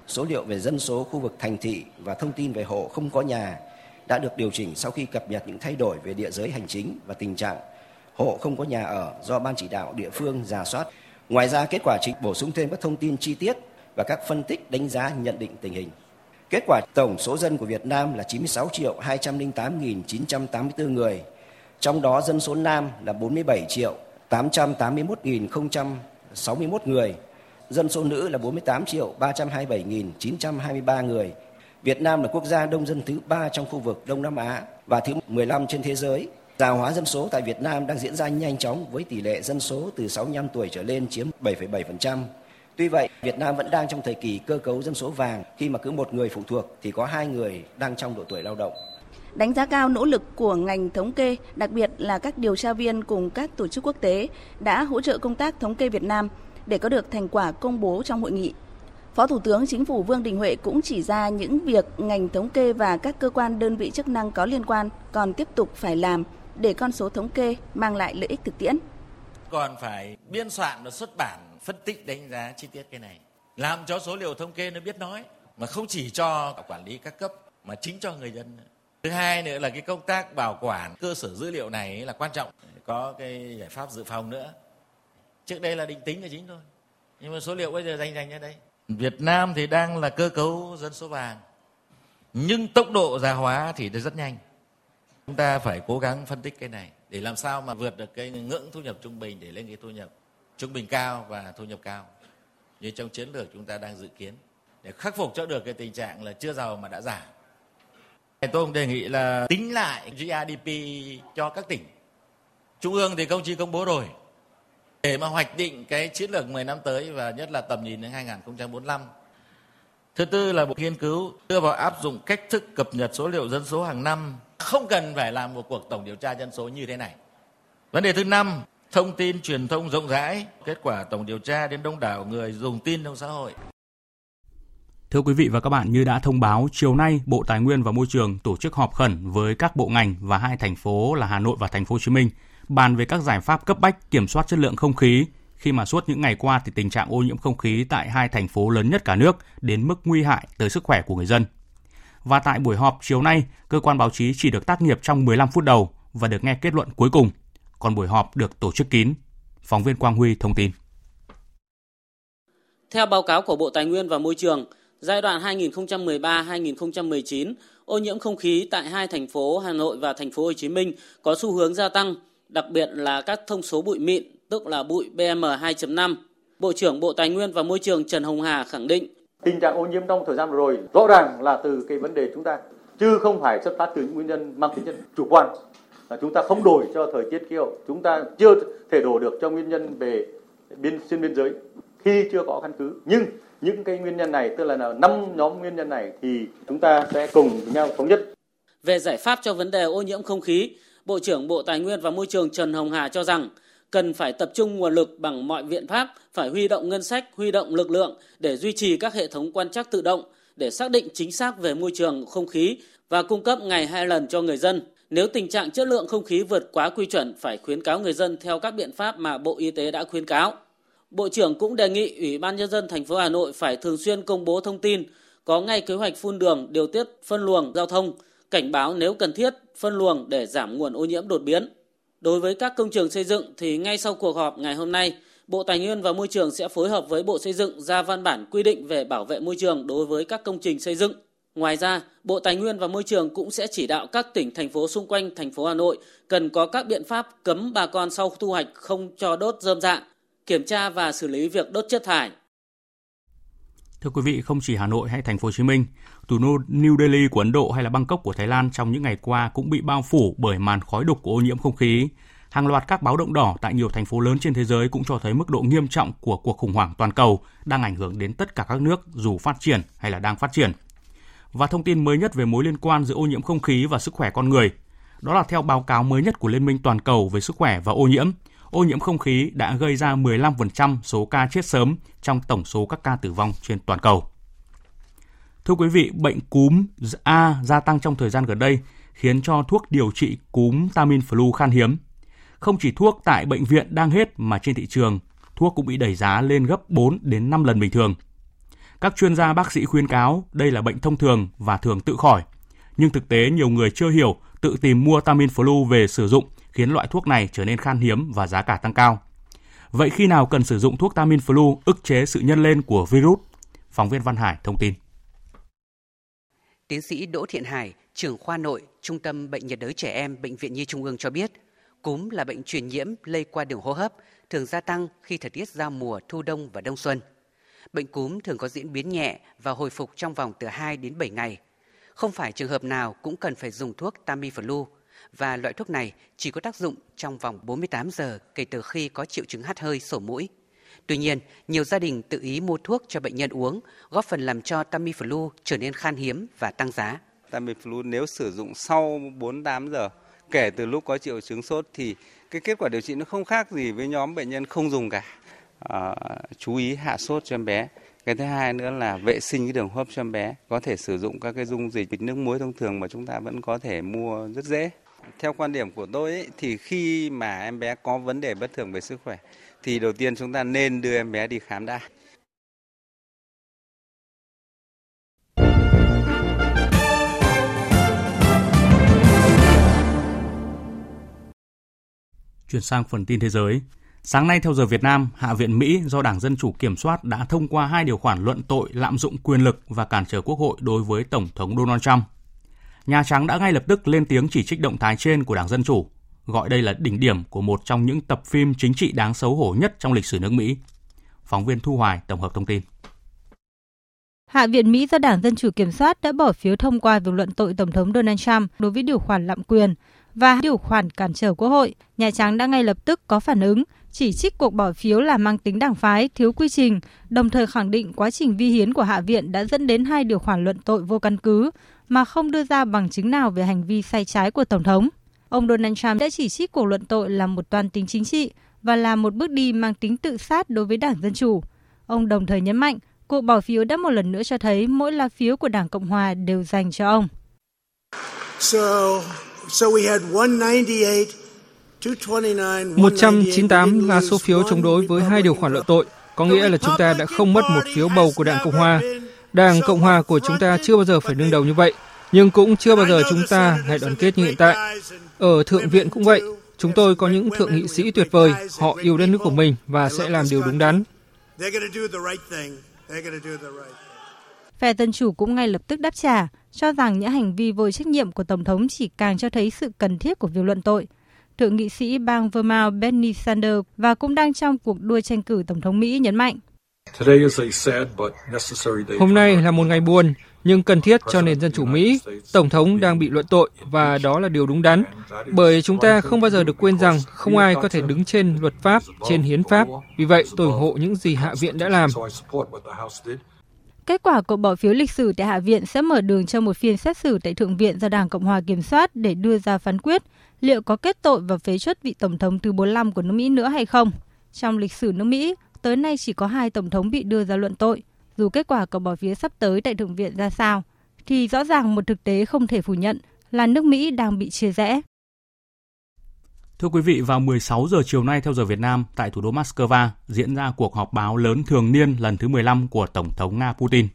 Số liệu về dân số khu vực thành thị và thông tin về hộ không có nhà đã được điều chỉnh sau khi cập nhật những thay đổi về địa giới hành chính và tình trạng hộ không có nhà ở do ban chỉ đạo địa phương giả soát. Ngoài ra kết quả chính bổ sung thêm các thông tin chi tiết và các phân tích đánh giá nhận định tình hình. Kết quả tổng số dân của Việt Nam là 96 triệu 208.984 người, trong đó dân số nam là 47 triệu 881.061 người, dân số nữ là 48 triệu 327.923 người. Việt Nam là quốc gia đông dân thứ ba trong khu vực Đông Nam Á và thứ 15 trên thế giới. Già hóa dân số tại Việt Nam đang diễn ra nhanh chóng với tỷ lệ dân số từ 65 tuổi trở lên chiếm 7,7%. Tuy vậy, Việt Nam vẫn đang trong thời kỳ cơ cấu dân số vàng khi mà cứ một người phụ thuộc thì có hai người đang trong độ tuổi lao động. Đánh giá cao nỗ lực của ngành thống kê, đặc biệt là các điều tra viên cùng các tổ chức quốc tế đã hỗ trợ công tác thống kê Việt Nam để có được thành quả công bố trong hội nghị. Phó Thủ tướng Chính phủ Vương Đình Huệ cũng chỉ ra những việc ngành thống kê và các cơ quan đơn vị chức năng có liên quan còn tiếp tục phải làm để con số thống kê mang lại lợi ích thực tiễn. Còn phải biên soạn và xuất bản, phân tích, đánh giá chi tiết cái này. Làm cho số liệu thống kê nó biết nói, mà không chỉ cho quản lý các cấp, mà chính cho người dân. Thứ hai nữa là cái công tác bảo quản cơ sở dữ liệu này là quan trọng. Có cái giải pháp dự phòng nữa. Trước đây là định tính là chính thôi. Nhưng mà số liệu bây giờ dành dành ra đây. Việt Nam thì đang là cơ cấu dân số vàng. Nhưng tốc độ già hóa thì rất nhanh. Chúng ta phải cố gắng phân tích cái này để làm sao mà vượt được cái ngưỡng thu nhập trung bình để lên cái thu nhập trung bình cao và thu nhập cao như trong chiến lược chúng ta đang dự kiến, để khắc phục cho được cái tình trạng là chưa giàu mà đã già. Tôi cũng đề nghị là tính lại GRDP cho các tỉnh. Trung ương thì công chí công bố rồi. Để mà hoạch định cái chiến lược 10 năm tới và nhất là tầm nhìn đến 2045. Thứ tư là bộ nghiên cứu đưa vào áp dụng cách thức cập nhật số liệu dân số hàng năm không cần phải làm một cuộc tổng điều tra dân số như thế này. Vấn đề thứ năm, thông tin truyền thông rộng rãi, kết quả tổng điều tra đến đông đảo người dùng tin trong xã hội. Thưa quý vị và các bạn, như đã thông báo, chiều nay Bộ Tài nguyên và Môi trường tổ chức họp khẩn với các bộ ngành và hai thành phố là Hà Nội và Thành phố Hồ Chí Minh bàn về các giải pháp cấp bách kiểm soát chất lượng không khí khi mà suốt những ngày qua thì tình trạng ô nhiễm không khí tại hai thành phố lớn nhất cả nước đến mức nguy hại tới sức khỏe của người dân. Và tại buổi họp chiều nay, cơ quan báo chí chỉ được tác nghiệp trong 15 phút đầu và được nghe kết luận cuối cùng còn buổi họp được tổ chức kín. Phóng viên Quang Huy thông tin. Theo báo cáo của Bộ Tài nguyên và Môi trường, giai đoạn 2013-2019, ô nhiễm không khí tại hai thành phố Hà Nội và thành phố Hồ Chí Minh có xu hướng gia tăng, đặc biệt là các thông số bụi mịn, tức là bụi PM2.5. Bộ trưởng Bộ Tài nguyên và Môi trường Trần Hồng Hà khẳng định. Tình trạng ô nhiễm trong thời gian vừa rồi rõ ràng là từ cái vấn đề chúng ta chứ không phải xuất phát từ những nguyên nhân mang tính chất chủ quan. Là chúng ta không đổi cho thời tiết khí hậu chúng ta chưa thể đổ được cho nguyên nhân về biên xuyên biên giới khi chưa có căn cứ. Nhưng những cái nguyên nhân này tức là năm nhóm nguyên nhân này thì chúng ta sẽ cùng với nhau thống nhất. Về giải pháp cho vấn đề ô nhiễm không khí Bộ trưởng Bộ Tài nguyên và Môi trường Trần Hồng Hà cho rằng cần phải tập trung nguồn lực bằng mọi biện pháp, phải huy động ngân sách, huy động lực lượng để duy trì các hệ thống quan trắc tự động để xác định chính xác về môi trường không khí và cung cấp ngày hai lần cho người dân. Nếu tình trạng chất lượng không khí vượt quá quy chuẩn phải khuyến cáo người dân theo các biện pháp mà Bộ Y tế đã khuyến cáo. Bộ trưởng cũng đề nghị Ủy ban nhân dân thành phố Hà Nội phải thường xuyên công bố thông tin, có ngay kế hoạch phun đường, điều tiết phân luồng giao thông, cảnh báo nếu cần thiết phân luồng để giảm nguồn ô nhiễm đột biến. Đối với các công trường xây dựng thì ngay sau cuộc họp ngày hôm nay, Bộ Tài nguyên và Môi trường sẽ phối hợp với Bộ Xây dựng ra văn bản quy định về bảo vệ môi trường đối với các công trình xây dựng. Ngoài ra, Bộ Tài nguyên và Môi trường cũng sẽ chỉ đạo các tỉnh, thành phố xung quanh thành phố Hà Nội cần có các biện pháp cấm bà con sau thu hoạch không cho đốt rơm rạ, kiểm tra và xử lý việc đốt chất thải. Thưa quý vị, không chỉ Hà Nội hay thành phố Hồ Chí Minh, thủ đô New Delhi của Ấn Độ hay là Bangkok của Thái Lan trong những ngày qua cũng bị bao phủ bởi màn khói đục của ô nhiễm không khí. Hàng loạt các báo động đỏ tại nhiều thành phố lớn trên thế giới cũng cho thấy mức độ nghiêm trọng của cuộc khủng hoảng toàn cầu đang ảnh hưởng đến tất cả các nước dù phát triển hay là đang phát triển và thông tin mới nhất về mối liên quan giữa ô nhiễm không khí và sức khỏe con người. Đó là theo báo cáo mới nhất của Liên minh Toàn cầu về sức khỏe và ô nhiễm. Ô nhiễm không khí đã gây ra 15% số ca chết sớm trong tổng số các ca tử vong trên toàn cầu. Thưa quý vị, bệnh cúm A gia tăng trong thời gian gần đây khiến cho thuốc điều trị cúm Tamiflu khan hiếm. Không chỉ thuốc tại bệnh viện đang hết mà trên thị trường, thuốc cũng bị đẩy giá lên gấp 4 đến 5 lần bình thường – các chuyên gia bác sĩ khuyên cáo đây là bệnh thông thường và thường tự khỏi. Nhưng thực tế nhiều người chưa hiểu, tự tìm mua Tamiflu về sử dụng khiến loại thuốc này trở nên khan hiếm và giá cả tăng cao. Vậy khi nào cần sử dụng thuốc Tamiflu ức chế sự nhân lên của virus? Phóng viên Văn Hải thông tin. Tiến sĩ Đỗ Thiện Hải, trưởng khoa nội, Trung tâm Bệnh nhiệt đới trẻ em Bệnh viện Nhi Trung ương cho biết, cúm là bệnh truyền nhiễm lây qua đường hô hấp, thường gia tăng khi thời tiết giao mùa thu đông và đông xuân. Bệnh cúm thường có diễn biến nhẹ và hồi phục trong vòng từ 2 đến 7 ngày. Không phải trường hợp nào cũng cần phải dùng thuốc Tamiflu và loại thuốc này chỉ có tác dụng trong vòng 48 giờ kể từ khi có triệu chứng hắt hơi sổ mũi. Tuy nhiên, nhiều gia đình tự ý mua thuốc cho bệnh nhân uống, góp phần làm cho Tamiflu trở nên khan hiếm và tăng giá. Tamiflu nếu sử dụng sau 48 giờ kể từ lúc có triệu chứng sốt thì cái kết quả điều trị nó không khác gì với nhóm bệnh nhân không dùng cả. À, chú ý hạ sốt cho em bé. Cái thứ hai nữa là vệ sinh cái đường hô hấp cho em bé. Có thể sử dụng các cái dung dịch nước muối thông thường mà chúng ta vẫn có thể mua rất dễ. Theo quan điểm của tôi ấy, thì khi mà em bé có vấn đề bất thường về sức khỏe thì đầu tiên chúng ta nên đưa em bé đi khám đã. Chuyển sang phần tin thế giới. Sáng nay theo giờ Việt Nam, Hạ viện Mỹ do Đảng Dân Chủ kiểm soát đã thông qua hai điều khoản luận tội lạm dụng quyền lực và cản trở Quốc hội đối với Tổng thống Donald Trump. Nhà Trắng đã ngay lập tức lên tiếng chỉ trích động thái trên của Đảng Dân Chủ, gọi đây là đỉnh điểm của một trong những tập phim chính trị đáng xấu hổ nhất trong lịch sử nước Mỹ. Phóng viên Thu Hoài tổng hợp thông tin. Hạ viện Mỹ do Đảng Dân Chủ kiểm soát đã bỏ phiếu thông qua việc luận tội Tổng thống Donald Trump đối với điều khoản lạm quyền và điều khoản cản trở Quốc hội. Nhà Trắng đã ngay lập tức có phản ứng, chỉ trích cuộc bỏ phiếu là mang tính đảng phái, thiếu quy trình, đồng thời khẳng định quá trình vi hiến của Hạ viện đã dẫn đến hai điều khoản luận tội vô căn cứ mà không đưa ra bằng chứng nào về hành vi sai trái của Tổng thống. Ông Donald Trump đã chỉ trích cuộc luận tội là một toan tính chính trị và là một bước đi mang tính tự sát đối với Đảng Dân Chủ. Ông đồng thời nhấn mạnh, cuộc bỏ phiếu đã một lần nữa cho thấy mỗi lá phiếu của Đảng Cộng Hòa đều dành cho ông. So, so we had 198 198 là số phiếu chống đối với hai điều khoản luận tội, có nghĩa là chúng ta đã không mất một phiếu bầu của Đảng Cộng Hòa. Đảng Cộng Hòa của chúng ta chưa bao giờ phải đương đầu như vậy, nhưng cũng chưa bao giờ chúng ta lại đoàn kết như hiện tại. Ở Thượng viện cũng vậy, chúng tôi có những thượng nghị sĩ tuyệt vời, họ yêu đất nước của mình và sẽ làm điều đúng đắn. Phe Dân Chủ cũng ngay lập tức đáp trả, cho rằng những hành vi vô trách nhiệm của Tổng thống chỉ càng cho thấy sự cần thiết của việc luận tội. Thượng nghị sĩ bang Vermont Bernie Sanders và cũng đang trong cuộc đua tranh cử Tổng thống Mỹ nhấn mạnh. Hôm nay là một ngày buồn, nhưng cần thiết cho nền dân chủ Mỹ. Tổng thống đang bị luận tội và đó là điều đúng đắn, bởi chúng ta không bao giờ được quên rằng không ai có thể đứng trên luật pháp, trên hiến pháp. Vì vậy, tôi ủng hộ những gì Hạ viện đã làm. Kết quả cuộc bỏ phiếu lịch sử tại Hạ viện sẽ mở đường cho một phiên xét xử tại Thượng viện do Đảng Cộng hòa kiểm soát để đưa ra phán quyết liệu có kết tội và phế truất vị Tổng thống thứ 45 của nước Mỹ nữa hay không. Trong lịch sử nước Mỹ, tới nay chỉ có hai Tổng thống bị đưa ra luận tội. Dù kết quả cuộc bỏ phiếu sắp tới tại Thượng viện ra sao, thì rõ ràng một thực tế không thể phủ nhận là nước Mỹ đang bị chia rẽ. Thưa quý vị, vào 16 giờ chiều nay theo giờ Việt Nam, tại thủ đô Moscow diễn ra cuộc họp báo lớn thường niên lần thứ 15 của Tổng thống Nga Putin.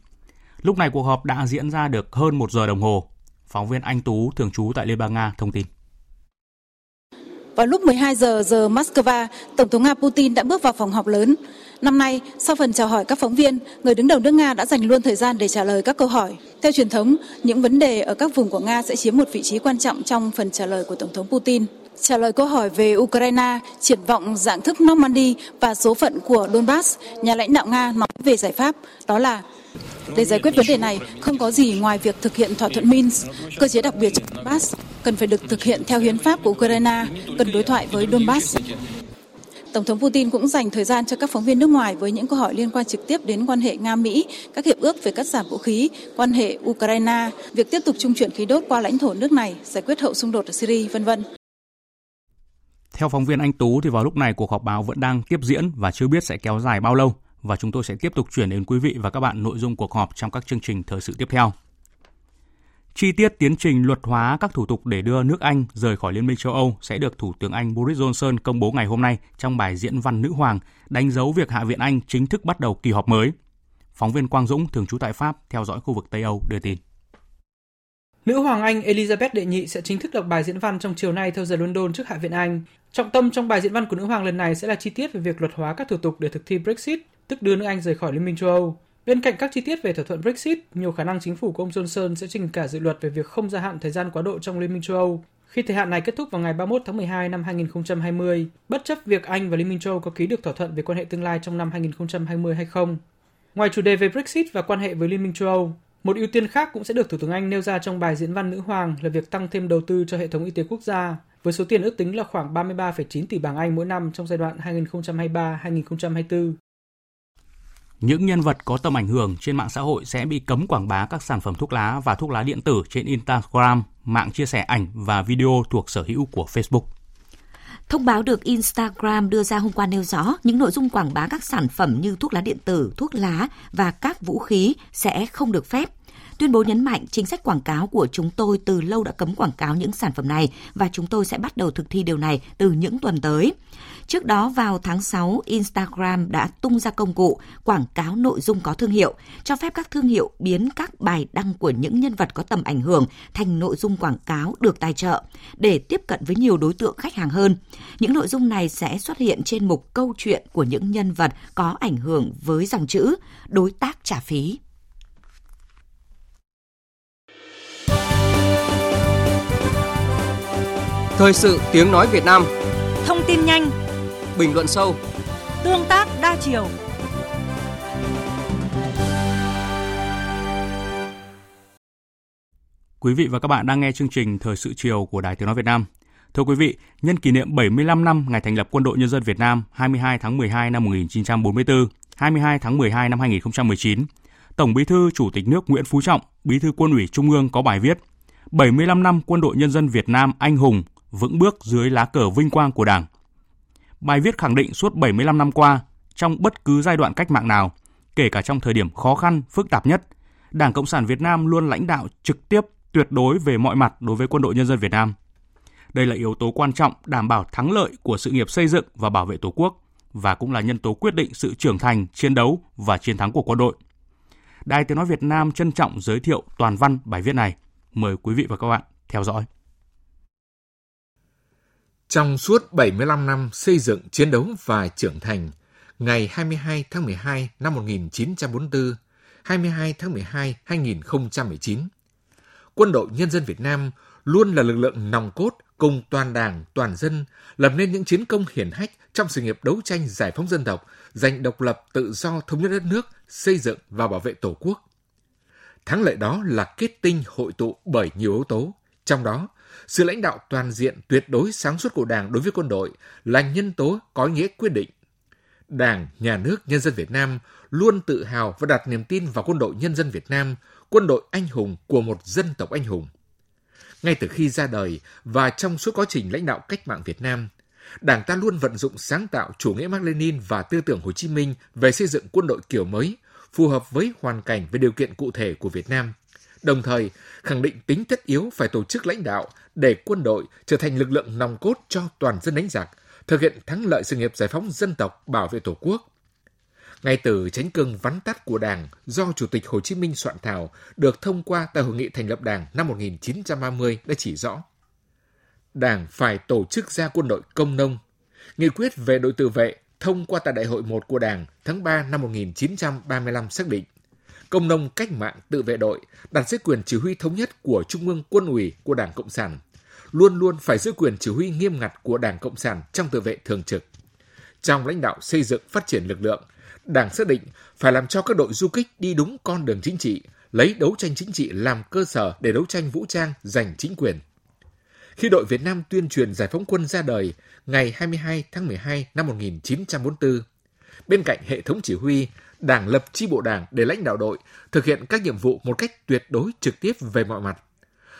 Lúc này cuộc họp đã diễn ra được hơn một giờ đồng hồ. Phóng viên Anh Tú, thường trú tại Liên bang Nga, thông tin. Vào lúc 12 giờ giờ Moscow, Tổng thống Nga Putin đã bước vào phòng họp lớn. Năm nay, sau phần chào hỏi các phóng viên, người đứng đầu nước Nga đã dành luôn thời gian để trả lời các câu hỏi. Theo truyền thống, những vấn đề ở các vùng của Nga sẽ chiếm một vị trí quan trọng trong phần trả lời của Tổng thống Putin. Trả lời câu hỏi về Ukraine, triển vọng dạng thức Normandy và số phận của Donbass, nhà lãnh đạo Nga nói về giải pháp, đó là để giải quyết vấn đề này, không có gì ngoài việc thực hiện thỏa thuận Minsk, cơ chế đặc biệt cho Donbass cần phải được thực hiện theo hiến pháp của Ukraine, cần đối thoại với Donbass. Tổng thống Putin cũng dành thời gian cho các phóng viên nước ngoài với những câu hỏi liên quan trực tiếp đến quan hệ Nga-Mỹ, các hiệp ước về cắt giảm vũ khí, quan hệ Ukraine, việc tiếp tục trung chuyển khí đốt qua lãnh thổ nước này, giải quyết hậu xung đột ở Syria, vân vân. Theo phóng viên Anh Tú thì vào lúc này cuộc họp báo vẫn đang tiếp diễn và chưa biết sẽ kéo dài bao lâu và chúng tôi sẽ tiếp tục chuyển đến quý vị và các bạn nội dung cuộc họp trong các chương trình thời sự tiếp theo. Chi tiết tiến trình luật hóa các thủ tục để đưa nước Anh rời khỏi Liên minh châu Âu sẽ được Thủ tướng Anh Boris Johnson công bố ngày hôm nay trong bài diễn văn nữ hoàng, đánh dấu việc Hạ viện Anh chính thức bắt đầu kỳ họp mới. Phóng viên Quang Dũng, thường trú tại Pháp, theo dõi khu vực Tây Âu, đưa tin. Nữ hoàng Anh Elizabeth đệ nhị sẽ chính thức đọc bài diễn văn trong chiều nay theo giờ London trước Hạ viện Anh. Trọng tâm trong bài diễn văn của nữ hoàng lần này sẽ là chi tiết về việc luật hóa các thủ tục để thực thi Brexit, tức đưa nước Anh rời khỏi Liên minh châu Âu. Bên cạnh các chi tiết về thỏa thuận Brexit, nhiều khả năng chính phủ của ông Johnson sẽ trình cả dự luật về việc không gia hạn thời gian quá độ trong Liên minh châu Âu khi thời hạn này kết thúc vào ngày 31 tháng 12 năm 2020, bất chấp việc Anh và Liên minh châu Âu có ký được thỏa thuận về quan hệ tương lai trong năm 2020 hay không. Ngoài chủ đề về Brexit và quan hệ với Liên minh châu Âu, một ưu tiên khác cũng sẽ được Thủ tướng Anh nêu ra trong bài diễn văn nữ hoàng là việc tăng thêm đầu tư cho hệ thống y tế quốc gia, với số tiền ước tính là khoảng 33,9 tỷ bảng Anh mỗi năm trong giai đoạn 2023-2024. Những nhân vật có tầm ảnh hưởng trên mạng xã hội sẽ bị cấm quảng bá các sản phẩm thuốc lá và thuốc lá điện tử trên Instagram, mạng chia sẻ ảnh và video thuộc sở hữu của Facebook. Thông báo được Instagram đưa ra hôm qua nêu rõ những nội dung quảng bá các sản phẩm như thuốc lá điện tử, thuốc lá và các vũ khí sẽ không được phép. Tuyên bố nhấn mạnh chính sách quảng cáo của chúng tôi từ lâu đã cấm quảng cáo những sản phẩm này và chúng tôi sẽ bắt đầu thực thi điều này từ những tuần tới. Trước đó vào tháng 6, Instagram đã tung ra công cụ quảng cáo nội dung có thương hiệu, cho phép các thương hiệu biến các bài đăng của những nhân vật có tầm ảnh hưởng thành nội dung quảng cáo được tài trợ để tiếp cận với nhiều đối tượng khách hàng hơn. Những nội dung này sẽ xuất hiện trên mục câu chuyện của những nhân vật có ảnh hưởng với dòng chữ đối tác trả phí. Thời sự tiếng nói Việt Nam Thông tin nhanh Bình luận sâu Tương tác đa chiều Quý vị và các bạn đang nghe chương trình Thời sự chiều của Đài Tiếng Nói Việt Nam. Thưa quý vị, nhân kỷ niệm 75 năm ngày thành lập Quân đội Nhân dân Việt Nam 22 tháng 12 năm 1944, 22 tháng 12 năm 2019, Tổng Bí thư Chủ tịch nước Nguyễn Phú Trọng, Bí thư Quân ủy Trung ương có bài viết 75 năm Quân đội Nhân dân Việt Nam anh hùng, vững bước dưới lá cờ vinh quang của Đảng. Bài viết khẳng định suốt 75 năm qua, trong bất cứ giai đoạn cách mạng nào, kể cả trong thời điểm khó khăn, phức tạp nhất, Đảng Cộng sản Việt Nam luôn lãnh đạo trực tiếp, tuyệt đối về mọi mặt đối với quân đội nhân dân Việt Nam. Đây là yếu tố quan trọng đảm bảo thắng lợi của sự nghiệp xây dựng và bảo vệ Tổ quốc và cũng là nhân tố quyết định sự trưởng thành, chiến đấu và chiến thắng của quân đội. Đài Tiếng nói Việt Nam trân trọng giới thiệu toàn văn bài viết này. Mời quý vị và các bạn theo dõi. Trong suốt 75 năm xây dựng, chiến đấu và trưởng thành, ngày 22 tháng 12 năm 1944, 22 tháng 12 2019, Quân đội Nhân dân Việt Nam luôn là lực lượng nòng cốt cùng toàn đảng, toàn dân lập nên những chiến công hiển hách trong sự nghiệp đấu tranh giải phóng dân tộc, giành độc lập tự do thống nhất đất nước, xây dựng và bảo vệ Tổ quốc. Thắng lợi đó là kết tinh hội tụ bởi nhiều yếu tố, trong đó sự lãnh đạo toàn diện tuyệt đối sáng suốt của Đảng đối với quân đội là nhân tố có ý nghĩa quyết định. Đảng, Nhà nước, Nhân dân Việt Nam luôn tự hào và đặt niềm tin vào quân đội Nhân dân Việt Nam, quân đội anh hùng của một dân tộc anh hùng. Ngay từ khi ra đời và trong suốt quá trình lãnh đạo cách mạng Việt Nam, Đảng ta luôn vận dụng sáng tạo chủ nghĩa Mác Lênin và tư tưởng Hồ Chí Minh về xây dựng quân đội kiểu mới, phù hợp với hoàn cảnh và điều kiện cụ thể của Việt Nam – đồng thời khẳng định tính tất yếu phải tổ chức lãnh đạo để quân đội trở thành lực lượng nòng cốt cho toàn dân đánh giặc, thực hiện thắng lợi sự nghiệp giải phóng dân tộc, bảo vệ Tổ quốc. Ngay từ chánh cương vắn tắt của Đảng do Chủ tịch Hồ Chí Minh soạn thảo được thông qua tại Hội nghị thành lập Đảng năm 1930 đã chỉ rõ. Đảng phải tổ chức ra quân đội công nông. Nghị quyết về đội tự vệ thông qua tại Đại hội 1 của Đảng tháng 3 năm 1935 xác định công nông cách mạng tự vệ đội đặt dưới quyền chỉ huy thống nhất của Trung ương Quân ủy của Đảng Cộng sản, luôn luôn phải giữ quyền chỉ huy nghiêm ngặt của Đảng Cộng sản trong tự vệ thường trực. Trong lãnh đạo xây dựng phát triển lực lượng, Đảng xác định phải làm cho các đội du kích đi đúng con đường chính trị, lấy đấu tranh chính trị làm cơ sở để đấu tranh vũ trang giành chính quyền. Khi đội Việt Nam tuyên truyền giải phóng quân ra đời ngày 22 tháng 12 năm 1944, bên cạnh hệ thống chỉ huy Đảng lập chi bộ đảng để lãnh đạo đội, thực hiện các nhiệm vụ một cách tuyệt đối trực tiếp về mọi mặt.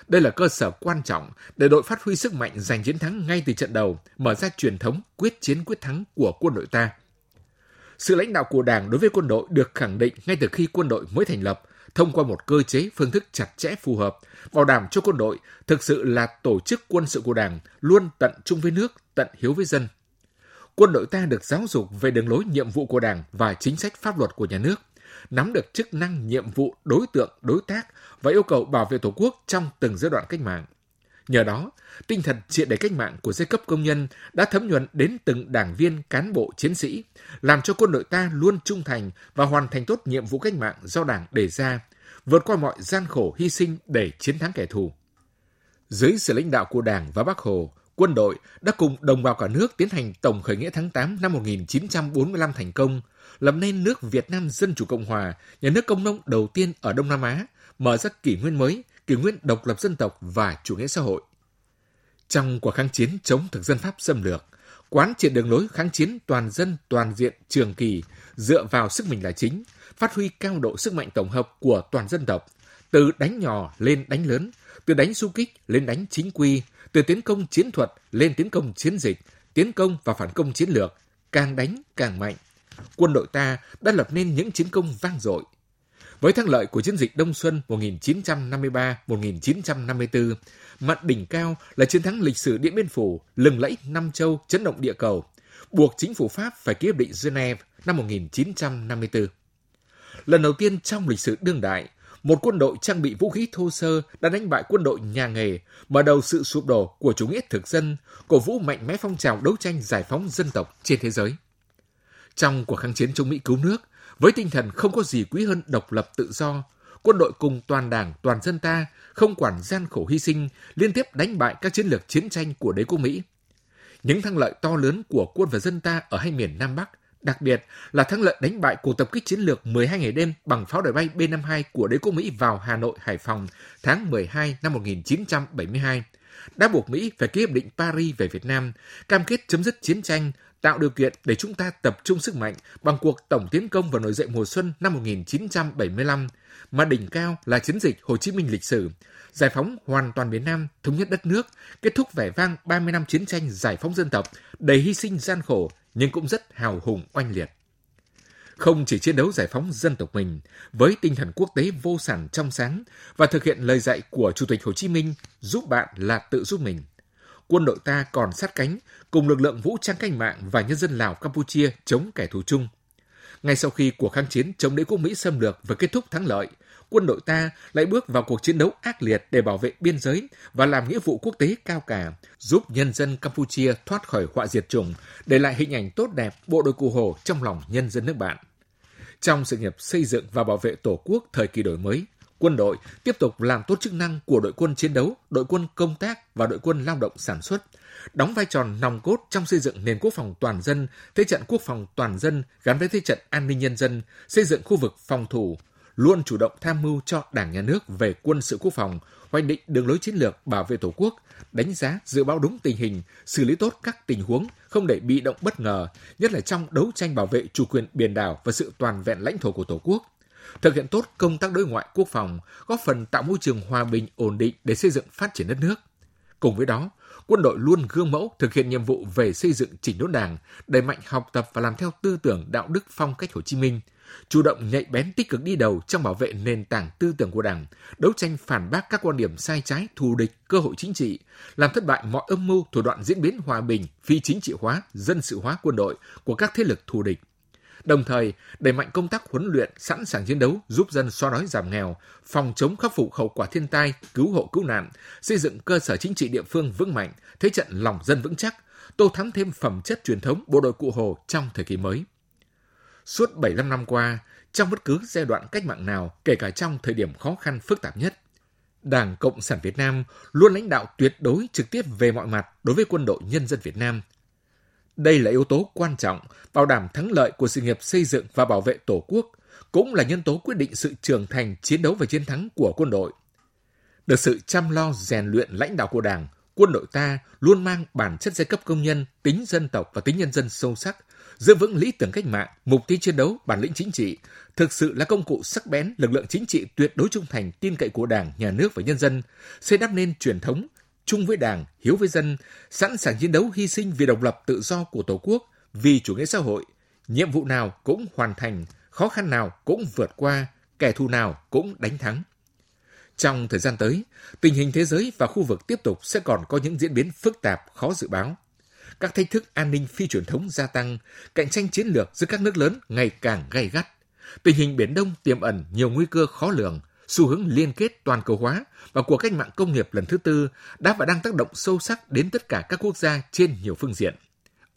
Đây là cơ sở quan trọng để đội phát huy sức mạnh giành chiến thắng ngay từ trận đầu, mở ra truyền thống quyết chiến quyết thắng của quân đội ta. Sự lãnh đạo của Đảng đối với quân đội được khẳng định ngay từ khi quân đội mới thành lập, thông qua một cơ chế phương thức chặt chẽ phù hợp, bảo đảm cho quân đội thực sự là tổ chức quân sự của Đảng, luôn tận trung với nước, tận hiếu với dân quân đội ta được giáo dục về đường lối nhiệm vụ của Đảng và chính sách pháp luật của nhà nước, nắm được chức năng nhiệm vụ đối tượng đối tác và yêu cầu bảo vệ Tổ quốc trong từng giai đoạn cách mạng. Nhờ đó, tinh thần triệt để cách mạng của giai cấp công nhân đã thấm nhuần đến từng đảng viên, cán bộ, chiến sĩ, làm cho quân đội ta luôn trung thành và hoàn thành tốt nhiệm vụ cách mạng do Đảng đề ra, vượt qua mọi gian khổ hy sinh để chiến thắng kẻ thù. Dưới sự lãnh đạo của Đảng và Bác Hồ, quân đội đã cùng đồng bào cả nước tiến hành tổng khởi nghĩa tháng 8 năm 1945 thành công, lập nên nước Việt Nam Dân Chủ Cộng Hòa, nhà nước công nông đầu tiên ở Đông Nam Á, mở ra kỷ nguyên mới, kỷ nguyên độc lập dân tộc và chủ nghĩa xã hội. Trong cuộc kháng chiến chống thực dân Pháp xâm lược, quán triệt đường lối kháng chiến toàn dân toàn diện trường kỳ dựa vào sức mình là chính, phát huy cao độ sức mạnh tổng hợp của toàn dân tộc, từ đánh nhỏ lên đánh lớn, từ đánh du kích lên đánh chính quy, từ tiến công chiến thuật lên tiến công chiến dịch, tiến công và phản công chiến lược, càng đánh càng mạnh. Quân đội ta đã lập nên những chiến công vang dội. Với thắng lợi của chiến dịch Đông Xuân 1953-1954, mặt đỉnh cao là chiến thắng lịch sử Điện Biên Phủ, lừng lẫy Nam Châu, chấn động địa cầu, buộc chính phủ Pháp phải ký hiệp định Geneva năm 1954. Lần đầu tiên trong lịch sử đương đại, một quân đội trang bị vũ khí thô sơ đã đánh bại quân đội nhà nghề, mở đầu sự sụp đổ của chủ nghĩa thực dân, cổ vũ mạnh mẽ phong trào đấu tranh giải phóng dân tộc trên thế giới. Trong cuộc kháng chiến chống Mỹ cứu nước, với tinh thần không có gì quý hơn độc lập tự do, quân đội cùng toàn đảng, toàn dân ta không quản gian khổ hy sinh, liên tiếp đánh bại các chiến lược chiến tranh của đế quốc Mỹ. Những thắng lợi to lớn của quân và dân ta ở hai miền Nam Bắc, đặc biệt là thắng lợi đánh bại cuộc tập kích chiến lược 12 ngày đêm bằng pháo đài bay B-52 của đế quốc Mỹ vào Hà Nội, Hải Phòng tháng 12 năm 1972, đã buộc Mỹ phải ký hiệp định Paris về Việt Nam, cam kết chấm dứt chiến tranh, tạo điều kiện để chúng ta tập trung sức mạnh bằng cuộc tổng tiến công và nổi dậy mùa xuân năm 1975, mà đỉnh cao là chiến dịch Hồ Chí Minh lịch sử, giải phóng hoàn toàn miền Nam, thống nhất đất nước, kết thúc vẻ vang 30 năm chiến tranh giải phóng dân tộc, đầy hy sinh gian khổ nhưng cũng rất hào hùng oanh liệt. Không chỉ chiến đấu giải phóng dân tộc mình với tinh thần quốc tế vô sản trong sáng và thực hiện lời dạy của Chủ tịch Hồ Chí Minh giúp bạn là tự giúp mình. Quân đội ta còn sát cánh cùng lực lượng vũ trang cách mạng và nhân dân Lào Campuchia chống kẻ thù chung. Ngay sau khi cuộc kháng chiến chống đế quốc Mỹ xâm lược và kết thúc thắng lợi, quân đội ta lại bước vào cuộc chiến đấu ác liệt để bảo vệ biên giới và làm nghĩa vụ quốc tế cao cả, giúp nhân dân Campuchia thoát khỏi họa diệt chủng, để lại hình ảnh tốt đẹp bộ đội cụ Hồ trong lòng nhân dân nước bạn. Trong sự nghiệp xây dựng và bảo vệ Tổ quốc thời kỳ đổi mới, quân đội tiếp tục làm tốt chức năng của đội quân chiến đấu, đội quân công tác và đội quân lao động sản xuất, đóng vai trò nòng cốt trong xây dựng nền quốc phòng toàn dân, thế trận quốc phòng toàn dân gắn với thế trận an ninh nhân dân, xây dựng khu vực phòng thủ, luôn chủ động tham mưu cho Đảng Nhà nước về quân sự quốc phòng, hoạch định đường lối chiến lược bảo vệ Tổ quốc, đánh giá dự báo đúng tình hình, xử lý tốt các tình huống, không để bị động bất ngờ, nhất là trong đấu tranh bảo vệ chủ quyền biển đảo và sự toàn vẹn lãnh thổ của Tổ quốc. Thực hiện tốt công tác đối ngoại quốc phòng, góp phần tạo môi trường hòa bình ổn định để xây dựng phát triển đất nước. Cùng với đó, quân đội luôn gương mẫu thực hiện nhiệm vụ về xây dựng chỉnh đốn đảng, đẩy mạnh học tập và làm theo tư tưởng đạo đức phong cách Hồ Chí Minh – chủ động nhạy bén tích cực đi đầu trong bảo vệ nền tảng tư tưởng của Đảng, đấu tranh phản bác các quan điểm sai trái, thù địch, cơ hội chính trị, làm thất bại mọi âm mưu thủ đoạn diễn biến hòa bình, phi chính trị hóa, dân sự hóa quân đội của các thế lực thù địch. Đồng thời, đẩy mạnh công tác huấn luyện, sẵn sàng chiến đấu, giúp dân xóa đói giảm nghèo, phòng chống khắc phục hậu quả thiên tai, cứu hộ cứu nạn, xây dựng cơ sở chính trị địa phương vững mạnh, thế trận lòng dân vững chắc, tô thắm thêm phẩm chất truyền thống bộ đội cụ Hồ trong thời kỳ mới. Suốt 75 năm qua, trong bất cứ giai đoạn cách mạng nào, kể cả trong thời điểm khó khăn phức tạp nhất, Đảng Cộng sản Việt Nam luôn lãnh đạo tuyệt đối trực tiếp về mọi mặt đối với quân đội nhân dân Việt Nam. Đây là yếu tố quan trọng bảo đảm thắng lợi của sự nghiệp xây dựng và bảo vệ Tổ quốc, cũng là nhân tố quyết định sự trưởng thành, chiến đấu và chiến thắng của quân đội. Được sự chăm lo rèn luyện lãnh đạo của Đảng, quân đội ta luôn mang bản chất giai cấp công nhân, tính dân tộc và tính nhân dân sâu sắc, giữ vững lý tưởng cách mạng, mục tiêu chiến đấu, bản lĩnh chính trị, thực sự là công cụ sắc bén, lực lượng chính trị tuyệt đối trung thành, tin cậy của Đảng, Nhà nước và nhân dân, xây đắp nên truyền thống chung với Đảng, hiếu với dân, sẵn sàng chiến đấu hy sinh vì độc lập tự do của Tổ quốc, vì chủ nghĩa xã hội, nhiệm vụ nào cũng hoàn thành, khó khăn nào cũng vượt qua, kẻ thù nào cũng đánh thắng. Trong thời gian tới, tình hình thế giới và khu vực tiếp tục sẽ còn có những diễn biến phức tạp, khó dự báo các thách thức an ninh phi truyền thống gia tăng, cạnh tranh chiến lược giữa các nước lớn ngày càng gay gắt. Tình hình Biển Đông tiềm ẩn nhiều nguy cơ khó lường, xu hướng liên kết toàn cầu hóa và cuộc cách mạng công nghiệp lần thứ tư đã và đang tác động sâu sắc đến tất cả các quốc gia trên nhiều phương diện.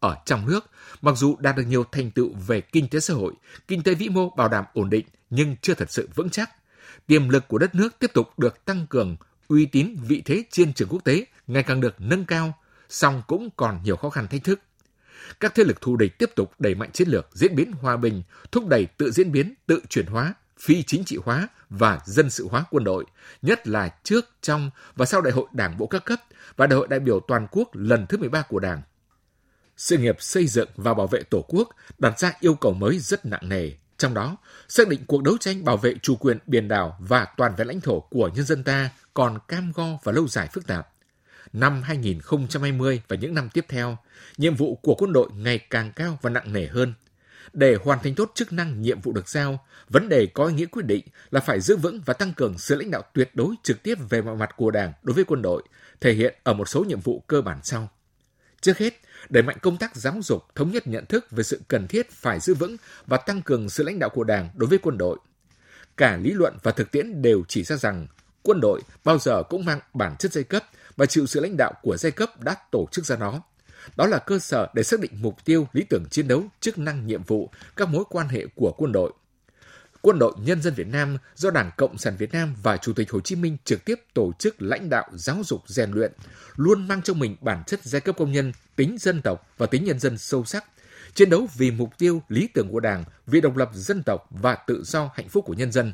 Ở trong nước, mặc dù đạt được nhiều thành tựu về kinh tế xã hội, kinh tế vĩ mô bảo đảm ổn định nhưng chưa thật sự vững chắc. Tiềm lực của đất nước tiếp tục được tăng cường, uy tín vị thế trên trường quốc tế ngày càng được nâng cao, song cũng còn nhiều khó khăn thách thức. Các thế lực thù địch tiếp tục đẩy mạnh chiến lược diễn biến hòa bình, thúc đẩy tự diễn biến, tự chuyển hóa, phi chính trị hóa và dân sự hóa quân đội, nhất là trước, trong và sau Đại hội Đảng bộ các cấp và Đại hội đại biểu toàn quốc lần thứ 13 của Đảng. Sự nghiệp xây dựng và bảo vệ Tổ quốc đặt ra yêu cầu mới rất nặng nề, trong đó xác định cuộc đấu tranh bảo vệ chủ quyền biển đảo và toàn vẹn lãnh thổ của nhân dân ta còn cam go và lâu dài phức tạp. Năm 2020 và những năm tiếp theo, nhiệm vụ của quân đội ngày càng cao và nặng nề hơn – để hoàn thành tốt chức năng nhiệm vụ được giao, vấn đề có ý nghĩa quyết định là phải giữ vững và tăng cường sự lãnh đạo tuyệt đối trực tiếp về mọi mặt của Đảng đối với quân đội, thể hiện ở một số nhiệm vụ cơ bản sau. Trước hết, đẩy mạnh công tác giáo dục, thống nhất nhận thức về sự cần thiết phải giữ vững và tăng cường sự lãnh đạo của Đảng đối với quân đội. Cả lý luận và thực tiễn đều chỉ ra rằng quân đội bao giờ cũng mang bản chất giai cấp và chịu sự lãnh đạo của giai cấp đã tổ chức ra nó. Đó là cơ sở để xác định mục tiêu, lý tưởng chiến đấu, chức năng nhiệm vụ, các mối quan hệ của quân đội. Quân đội Nhân dân Việt Nam do Đảng Cộng sản Việt Nam và Chủ tịch Hồ Chí Minh trực tiếp tổ chức lãnh đạo giáo dục rèn luyện, luôn mang trong mình bản chất giai cấp công nhân, tính dân tộc và tính nhân dân sâu sắc, chiến đấu vì mục tiêu, lý tưởng của Đảng, vì độc lập dân tộc và tự do hạnh phúc của nhân dân.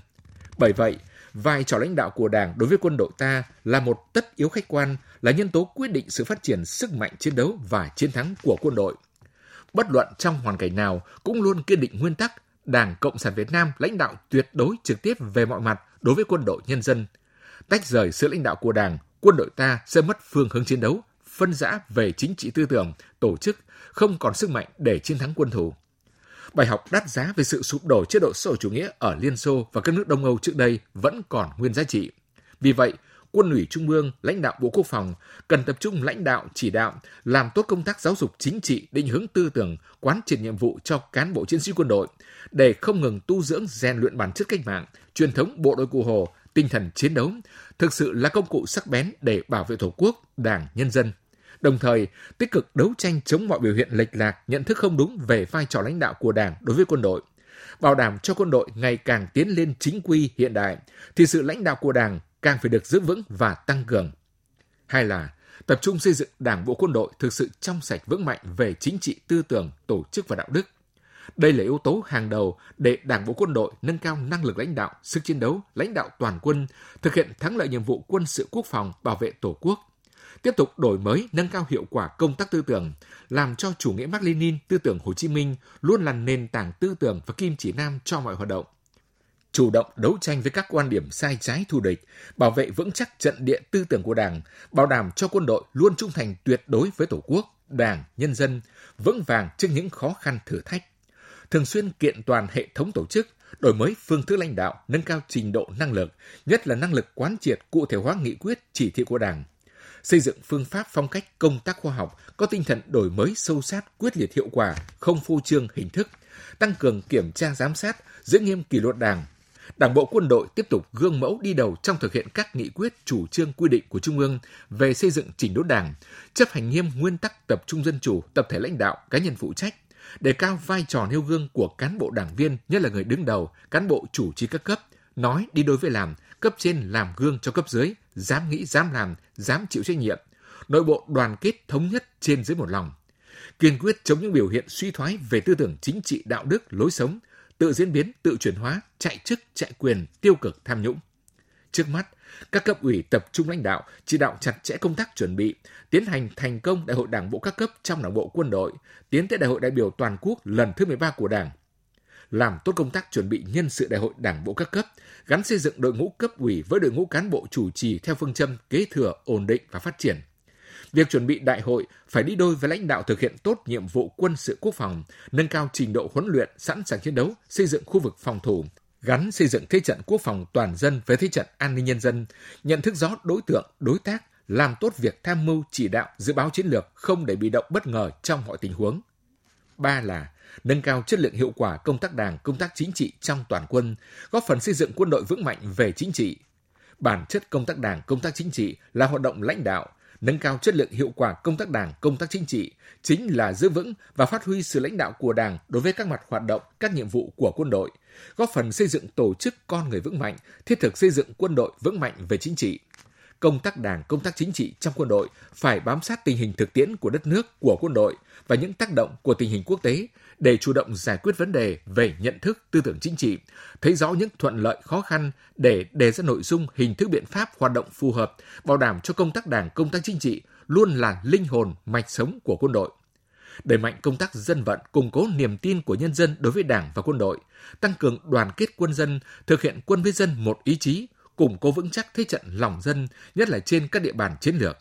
Bởi vậy, vai trò lãnh đạo của Đảng đối với quân đội ta là một tất yếu khách quan, là nhân tố quyết định sự phát triển sức mạnh chiến đấu và chiến thắng của quân đội. Bất luận trong hoàn cảnh nào cũng luôn kiên định nguyên tắc Đảng Cộng sản Việt Nam lãnh đạo tuyệt đối trực tiếp về mọi mặt đối với quân đội nhân dân. Tách rời sự lãnh đạo của Đảng, quân đội ta sẽ mất phương hướng chiến đấu, phân rã về chính trị tư tưởng, tổ chức, không còn sức mạnh để chiến thắng quân thù bài học đắt giá về sự sụp đổ chế độ xã hội chủ nghĩa ở Liên Xô và các nước Đông Âu trước đây vẫn còn nguyên giá trị. Vì vậy, quân ủy Trung ương, lãnh đạo Bộ Quốc phòng cần tập trung lãnh đạo, chỉ đạo, làm tốt công tác giáo dục chính trị, định hướng tư tưởng, quán triệt nhiệm vụ cho cán bộ chiến sĩ quân đội, để không ngừng tu dưỡng rèn luyện bản chất cách mạng, truyền thống bộ đội cụ Hồ, tinh thần chiến đấu, thực sự là công cụ sắc bén để bảo vệ Tổ quốc, Đảng, nhân dân đồng thời tích cực đấu tranh chống mọi biểu hiện lệch lạc, nhận thức không đúng về vai trò lãnh đạo của Đảng đối với quân đội. Bảo đảm cho quân đội ngày càng tiến lên chính quy hiện đại, thì sự lãnh đạo của Đảng càng phải được giữ vững và tăng cường. Hai là tập trung xây dựng Đảng bộ quân đội thực sự trong sạch vững mạnh về chính trị tư tưởng, tổ chức và đạo đức. Đây là yếu tố hàng đầu để Đảng bộ quân đội nâng cao năng lực lãnh đạo, sức chiến đấu, lãnh đạo toàn quân, thực hiện thắng lợi nhiệm vụ quân sự quốc phòng, bảo vệ Tổ quốc, tiếp tục đổi mới, nâng cao hiệu quả công tác tư tưởng, làm cho chủ nghĩa Mác Lênin, tư tưởng Hồ Chí Minh luôn là nền tảng tư tưởng và kim chỉ nam cho mọi hoạt động. Chủ động đấu tranh với các quan điểm sai trái thù địch, bảo vệ vững chắc trận địa tư tưởng của Đảng, bảo đảm cho quân đội luôn trung thành tuyệt đối với Tổ quốc, Đảng, nhân dân, vững vàng trước những khó khăn thử thách. Thường xuyên kiện toàn hệ thống tổ chức, đổi mới phương thức lãnh đạo, nâng cao trình độ năng lực, nhất là năng lực quán triệt cụ thể hóa nghị quyết chỉ thị của Đảng, xây dựng phương pháp phong cách công tác khoa học có tinh thần đổi mới sâu sát, quyết liệt hiệu quả, không phô trương hình thức, tăng cường kiểm tra giám sát, giữ nghiêm kỷ luật đảng. Đảng bộ quân đội tiếp tục gương mẫu đi đầu trong thực hiện các nghị quyết chủ trương quy định của Trung ương về xây dựng chỉnh đốn đảng, chấp hành nghiêm nguyên tắc tập trung dân chủ, tập thể lãnh đạo, cá nhân phụ trách, đề cao vai trò nêu gương của cán bộ đảng viên, nhất là người đứng đầu, cán bộ chủ trì các cấp, nói đi đối với làm, cấp trên làm gương cho cấp dưới, dám nghĩ, dám làm, dám chịu trách nhiệm, nội bộ đoàn kết thống nhất trên dưới một lòng, kiên quyết chống những biểu hiện suy thoái về tư tưởng chính trị đạo đức, lối sống, tự diễn biến, tự chuyển hóa, chạy chức, chạy quyền, tiêu cực, tham nhũng. Trước mắt, các cấp ủy tập trung lãnh đạo, chỉ đạo chặt chẽ công tác chuẩn bị, tiến hành thành công đại hội đảng bộ các cấp trong đảng bộ quân đội, tiến tới đại hội đại biểu toàn quốc lần thứ 13 của Đảng, làm tốt công tác chuẩn bị nhân sự đại hội đảng bộ các cấp, gắn xây dựng đội ngũ cấp ủy với đội ngũ cán bộ chủ trì theo phương châm kế thừa, ổn định và phát triển. Việc chuẩn bị đại hội phải đi đôi với lãnh đạo thực hiện tốt nhiệm vụ quân sự quốc phòng, nâng cao trình độ huấn luyện, sẵn sàng chiến đấu, xây dựng khu vực phòng thủ, gắn xây dựng thế trận quốc phòng toàn dân với thế trận an ninh nhân dân, nhận thức rõ đối tượng, đối tác, làm tốt việc tham mưu chỉ đạo, dự báo chiến lược không để bị động bất ngờ trong mọi tình huống. Ba là nâng cao chất lượng hiệu quả công tác đảng, công tác chính trị trong toàn quân, góp phần xây dựng quân đội vững mạnh về chính trị. Bản chất công tác đảng, công tác chính trị là hoạt động lãnh đạo, nâng cao chất lượng hiệu quả công tác đảng, công tác chính trị chính là giữ vững và phát huy sự lãnh đạo của đảng đối với các mặt hoạt động, các nhiệm vụ của quân đội, góp phần xây dựng tổ chức con người vững mạnh, thiết thực xây dựng quân đội vững mạnh về chính trị. Công tác đảng, công tác chính trị trong quân đội phải bám sát tình hình thực tiễn của đất nước, của quân đội và những tác động của tình hình quốc tế để chủ động giải quyết vấn đề về nhận thức, tư tưởng chính trị, thấy rõ những thuận lợi khó khăn để đề ra nội dung, hình thức biện pháp hoạt động phù hợp, bảo đảm cho công tác đảng, công tác chính trị luôn là linh hồn, mạch sống của quân đội. Đẩy mạnh công tác dân vận, củng cố niềm tin của nhân dân đối với Đảng và quân đội, tăng cường đoàn kết quân dân, thực hiện quân với dân một ý chí, củng cố vững chắc thế trận lòng dân, nhất là trên các địa bàn chiến lược.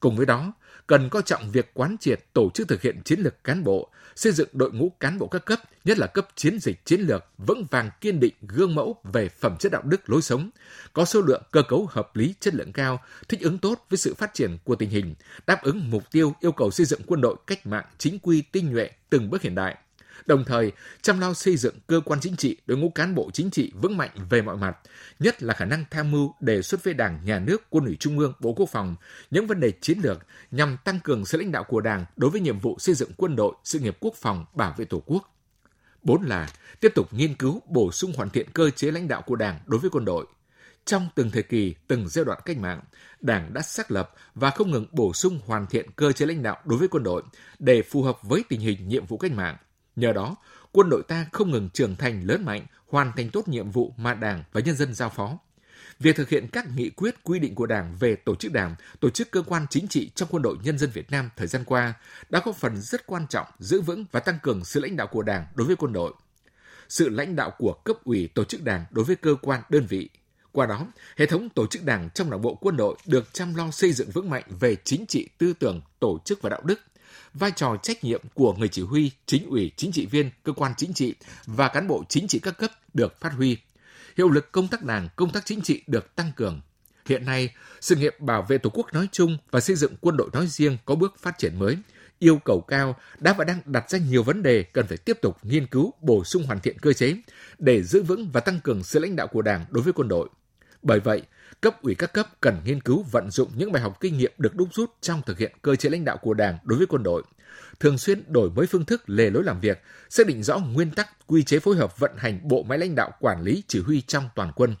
Cùng với đó, cần coi trọng việc quán triệt tổ chức thực hiện chiến lược cán bộ, xây dựng đội ngũ cán bộ các cấp, nhất là cấp chiến dịch chiến lược, vững vàng kiên định gương mẫu về phẩm chất đạo đức lối sống, có số lượng cơ cấu hợp lý chất lượng cao, thích ứng tốt với sự phát triển của tình hình, đáp ứng mục tiêu yêu cầu xây dựng quân đội cách mạng chính quy tinh nhuệ từng bước hiện đại đồng thời chăm lo xây dựng cơ quan chính trị, đội ngũ cán bộ chính trị vững mạnh về mọi mặt, nhất là khả năng tham mưu đề xuất với Đảng, Nhà nước, Quân ủy Trung ương, Bộ Quốc phòng những vấn đề chiến lược nhằm tăng cường sự lãnh đạo của Đảng đối với nhiệm vụ xây dựng quân đội, sự nghiệp quốc phòng, bảo vệ Tổ quốc. Bốn là tiếp tục nghiên cứu, bổ sung hoàn thiện cơ chế lãnh đạo của Đảng đối với quân đội. Trong từng thời kỳ, từng giai đoạn cách mạng, Đảng đã xác lập và không ngừng bổ sung hoàn thiện cơ chế lãnh đạo đối với quân đội để phù hợp với tình hình nhiệm vụ cách mạng, Nhờ đó, quân đội ta không ngừng trưởng thành lớn mạnh, hoàn thành tốt nhiệm vụ mà Đảng và nhân dân giao phó. Việc thực hiện các nghị quyết quy định của Đảng về tổ chức Đảng, tổ chức cơ quan chính trị trong quân đội nhân dân Việt Nam thời gian qua đã góp phần rất quan trọng giữ vững và tăng cường sự lãnh đạo của Đảng đối với quân đội. Sự lãnh đạo của cấp ủy tổ chức Đảng đối với cơ quan đơn vị. Qua đó, hệ thống tổ chức Đảng trong Đảng bộ quân đội được chăm lo xây dựng vững mạnh về chính trị, tư tưởng, tổ chức và đạo đức – vai trò trách nhiệm của người chỉ huy, chính ủy, chính trị viên, cơ quan chính trị và cán bộ chính trị các cấp được phát huy. Hiệu lực công tác đảng, công tác chính trị được tăng cường. Hiện nay, sự nghiệp bảo vệ Tổ quốc nói chung và xây dựng quân đội nói riêng có bước phát triển mới, yêu cầu cao đã và đang đặt ra nhiều vấn đề cần phải tiếp tục nghiên cứu, bổ sung hoàn thiện cơ chế để giữ vững và tăng cường sự lãnh đạo của Đảng đối với quân đội. Bởi vậy, cấp ủy các cấp cần nghiên cứu vận dụng những bài học kinh nghiệm được đúc rút trong thực hiện cơ chế lãnh đạo của Đảng đối với quân đội, thường xuyên đổi mới phương thức lề lối làm việc, xác định rõ nguyên tắc, quy chế phối hợp vận hành bộ máy lãnh đạo quản lý chỉ huy trong toàn quân,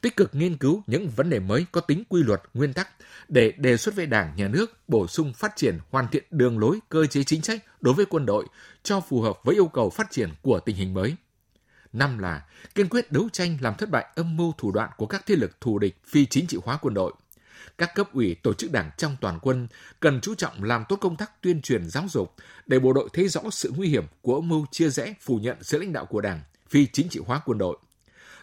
tích cực nghiên cứu những vấn đề mới có tính quy luật, nguyên tắc để đề xuất với Đảng, Nhà nước bổ sung phát triển hoàn thiện đường lối, cơ chế chính sách đối với quân đội cho phù hợp với yêu cầu phát triển của tình hình mới. Năm là kiên quyết đấu tranh làm thất bại âm mưu thủ đoạn của các thế lực thù địch phi chính trị hóa quân đội. Các cấp ủy tổ chức đảng trong toàn quân cần chú trọng làm tốt công tác tuyên truyền giáo dục để bộ đội thấy rõ sự nguy hiểm của âm mưu chia rẽ phủ nhận sự lãnh đạo của đảng phi chính trị hóa quân đội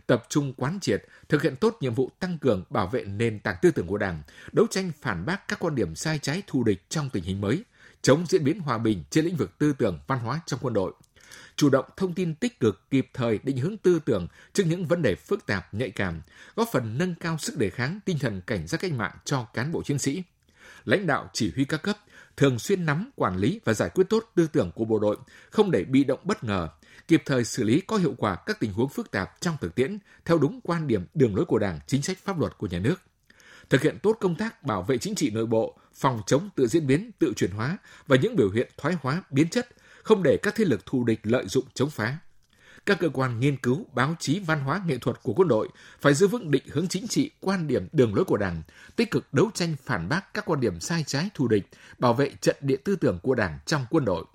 tập trung quán triệt, thực hiện tốt nhiệm vụ tăng cường bảo vệ nền tảng tư tưởng của Đảng, đấu tranh phản bác các quan điểm sai trái thù địch trong tình hình mới, chống diễn biến hòa bình trên lĩnh vực tư tưởng văn hóa trong quân đội, chủ động thông tin tích cực kịp thời định hướng tư tưởng trước những vấn đề phức tạp nhạy cảm, góp phần nâng cao sức đề kháng tinh thần cảnh giác cách mạng cho cán bộ chiến sĩ. Lãnh đạo chỉ huy các cấp thường xuyên nắm, quản lý và giải quyết tốt tư tưởng của bộ đội, không để bị động bất ngờ, kịp thời xử lý có hiệu quả các tình huống phức tạp trong thực tiễn theo đúng quan điểm đường lối của Đảng, chính sách pháp luật của nhà nước. Thực hiện tốt công tác bảo vệ chính trị nội bộ, phòng chống tự diễn biến, tự chuyển hóa và những biểu hiện thoái hóa, biến chất, không để các thế lực thù địch lợi dụng chống phá. Các cơ quan nghiên cứu, báo chí, văn hóa, nghệ thuật của quân đội phải giữ vững định hướng chính trị, quan điểm, đường lối của Đảng, tích cực đấu tranh phản bác các quan điểm sai trái thù địch, bảo vệ trận địa tư tưởng của Đảng trong quân đội.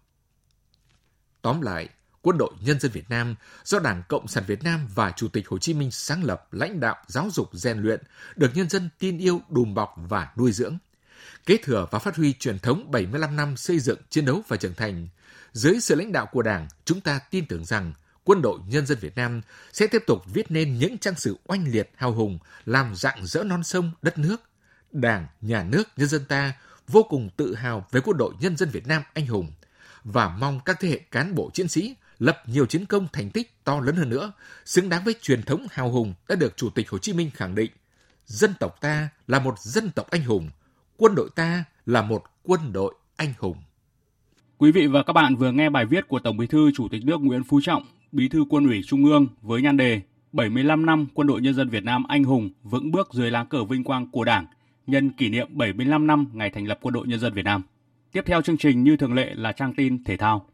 Tóm lại, Quân đội Nhân dân Việt Nam do Đảng Cộng sản Việt Nam và Chủ tịch Hồ Chí Minh sáng lập, lãnh đạo, giáo dục, rèn luyện, được nhân dân tin yêu, đùm bọc và nuôi dưỡng. Kế thừa và phát huy truyền thống 75 năm xây dựng, chiến đấu và trưởng thành – dưới sự lãnh đạo của Đảng, chúng ta tin tưởng rằng quân đội nhân dân Việt Nam sẽ tiếp tục viết nên những trang sử oanh liệt hào hùng, làm dạng dỡ non sông đất nước. Đảng, nhà nước, nhân dân ta vô cùng tự hào về quân đội nhân dân Việt Nam anh hùng và mong các thế hệ cán bộ chiến sĩ lập nhiều chiến công thành tích to lớn hơn nữa, xứng đáng với truyền thống hào hùng đã được Chủ tịch Hồ Chí Minh khẳng định. Dân tộc ta là một dân tộc anh hùng, quân đội ta là một quân đội anh hùng. Quý vị và các bạn vừa nghe bài viết của Tổng Bí thư Chủ tịch nước Nguyễn Phú Trọng, Bí thư Quân ủy Trung ương với nhan đề 75 năm Quân đội Nhân dân Việt Nam anh hùng vững bước dưới lá cờ vinh quang của Đảng nhân kỷ niệm 75 năm ngày thành lập Quân đội Nhân dân Việt Nam. Tiếp theo chương trình như thường lệ là trang tin thể thao.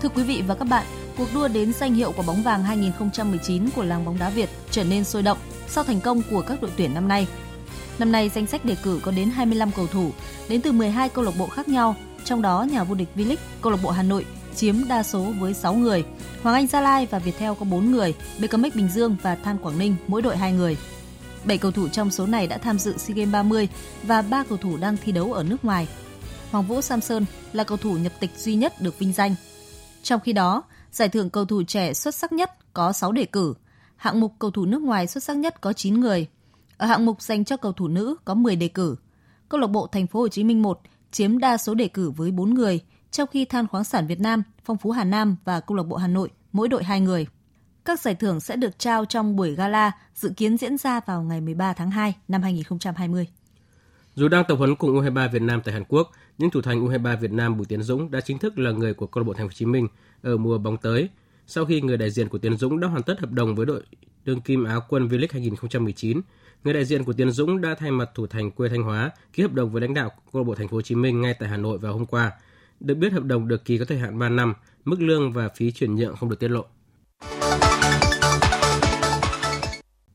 Thưa quý vị và các bạn, cuộc đua đến danh hiệu của bóng vàng 2019 của làng bóng đá Việt trở nên sôi động sau thành công của các đội tuyển năm nay. Năm nay danh sách đề cử có đến 25 cầu thủ đến từ 12 câu lạc bộ khác nhau, trong đó nhà vô địch V-League câu lạc bộ Hà Nội chiếm đa số với 6 người, Hoàng Anh Gia Lai và Viettel có 4 người, BKMX Bình Dương và Than Quảng Ninh mỗi đội 2 người. 7 cầu thủ trong số này đã tham dự SEA Games 30 và 3 cầu thủ đang thi đấu ở nước ngoài. Hoàng Vũ Samson là cầu thủ nhập tịch duy nhất được vinh danh. Trong khi đó, giải thưởng cầu thủ trẻ xuất sắc nhất có 6 đề cử, hạng mục cầu thủ nước ngoài xuất sắc nhất có 9 người. Ở hạng mục dành cho cầu thủ nữ có 10 đề cử. Câu lạc bộ Thành phố Hồ Chí Minh 1 chiếm đa số đề cử với 4 người, trong khi Than khoáng sản Việt Nam, Phong phú Hà Nam và Câu lạc bộ Hà Nội mỗi đội 2 người. Các giải thưởng sẽ được trao trong buổi gala dự kiến diễn ra vào ngày 13 tháng 2 năm 2020. Dù đang tập huấn cùng U23 Việt Nam tại Hàn Quốc, nhưng thủ thành U23 Việt Nam Bùi Tiến Dũng đã chính thức là người của câu lạc bộ Thành phố Hồ Chí Minh ở mùa bóng tới sau khi người đại diện của Tiến Dũng đã hoàn tất hợp đồng với đội đương kim Áo quân V-League 2019. Người đại diện của Tiến Dũng đã thay mặt thủ thành quê Thanh Hóa ký hợp đồng với lãnh đạo câu lạc bộ Thành phố Hồ Chí Minh ngay tại Hà Nội vào hôm qua. Được biết hợp đồng được ký có thời hạn 3 năm, mức lương và phí chuyển nhượng không được tiết lộ.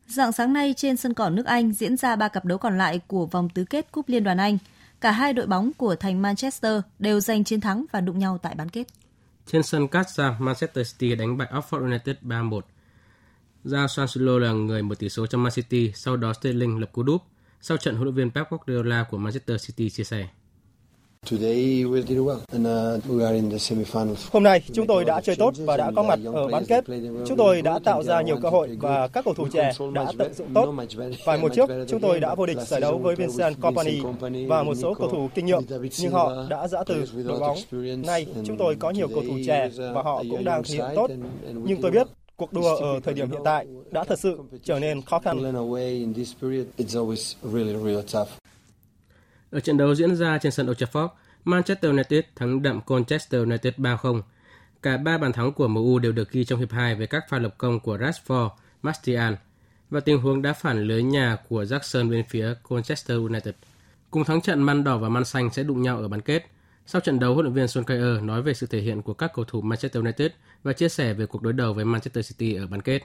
Dạng sáng nay trên sân cỏ nước Anh diễn ra ba cặp đấu còn lại của vòng tứ kết Cúp Liên đoàn Anh. Cả hai đội bóng của thành Manchester đều giành chiến thắng và đụng nhau tại bán kết. Trên sân Casa, Manchester City đánh bại Oxford United 3-1. Ra Sansilo là người mở tỷ số cho Man City, sau đó Sterling lập cú đúp. Sau trận, huấn luyện viên Pep Guardiola của Manchester City chia sẻ. Uh, Hôm nay chúng tôi đã chơi tốt và đã có mặt ở bán kết. Chúng tôi đã tạo ra nhiều cơ hội và các cầu thủ trẻ đã tận dụng tốt. Vài mùa trước, chúng tôi đã vô địch giải đấu với Vincent Kompany và một số cầu thủ kinh nghiệm, nhưng họ đã giã từ đội bóng. Nay, chúng tôi có nhiều cầu thủ trẻ và họ cũng đang thể hiện tốt. Nhưng tôi biết cuộc đua ở thời điểm hiện tại đã thật sự trở nên khó khăn. Ở trận đấu diễn ra trên sân Old Trafford, Manchester United thắng đậm Colchester United 3-0. Cả ba bàn thắng của MU đều được ghi trong hiệp 2 với các pha lập công của Rashford, Martial và tình huống đá phản lưới nhà của Jackson bên phía Colchester United. Cùng thắng trận man đỏ và man xanh sẽ đụng nhau ở bán kết. Sau trận đấu, huấn luyện viên Solskjaer nói về sự thể hiện của các cầu thủ Manchester United và chia sẻ về cuộc đối đầu với Manchester City ở bán kết.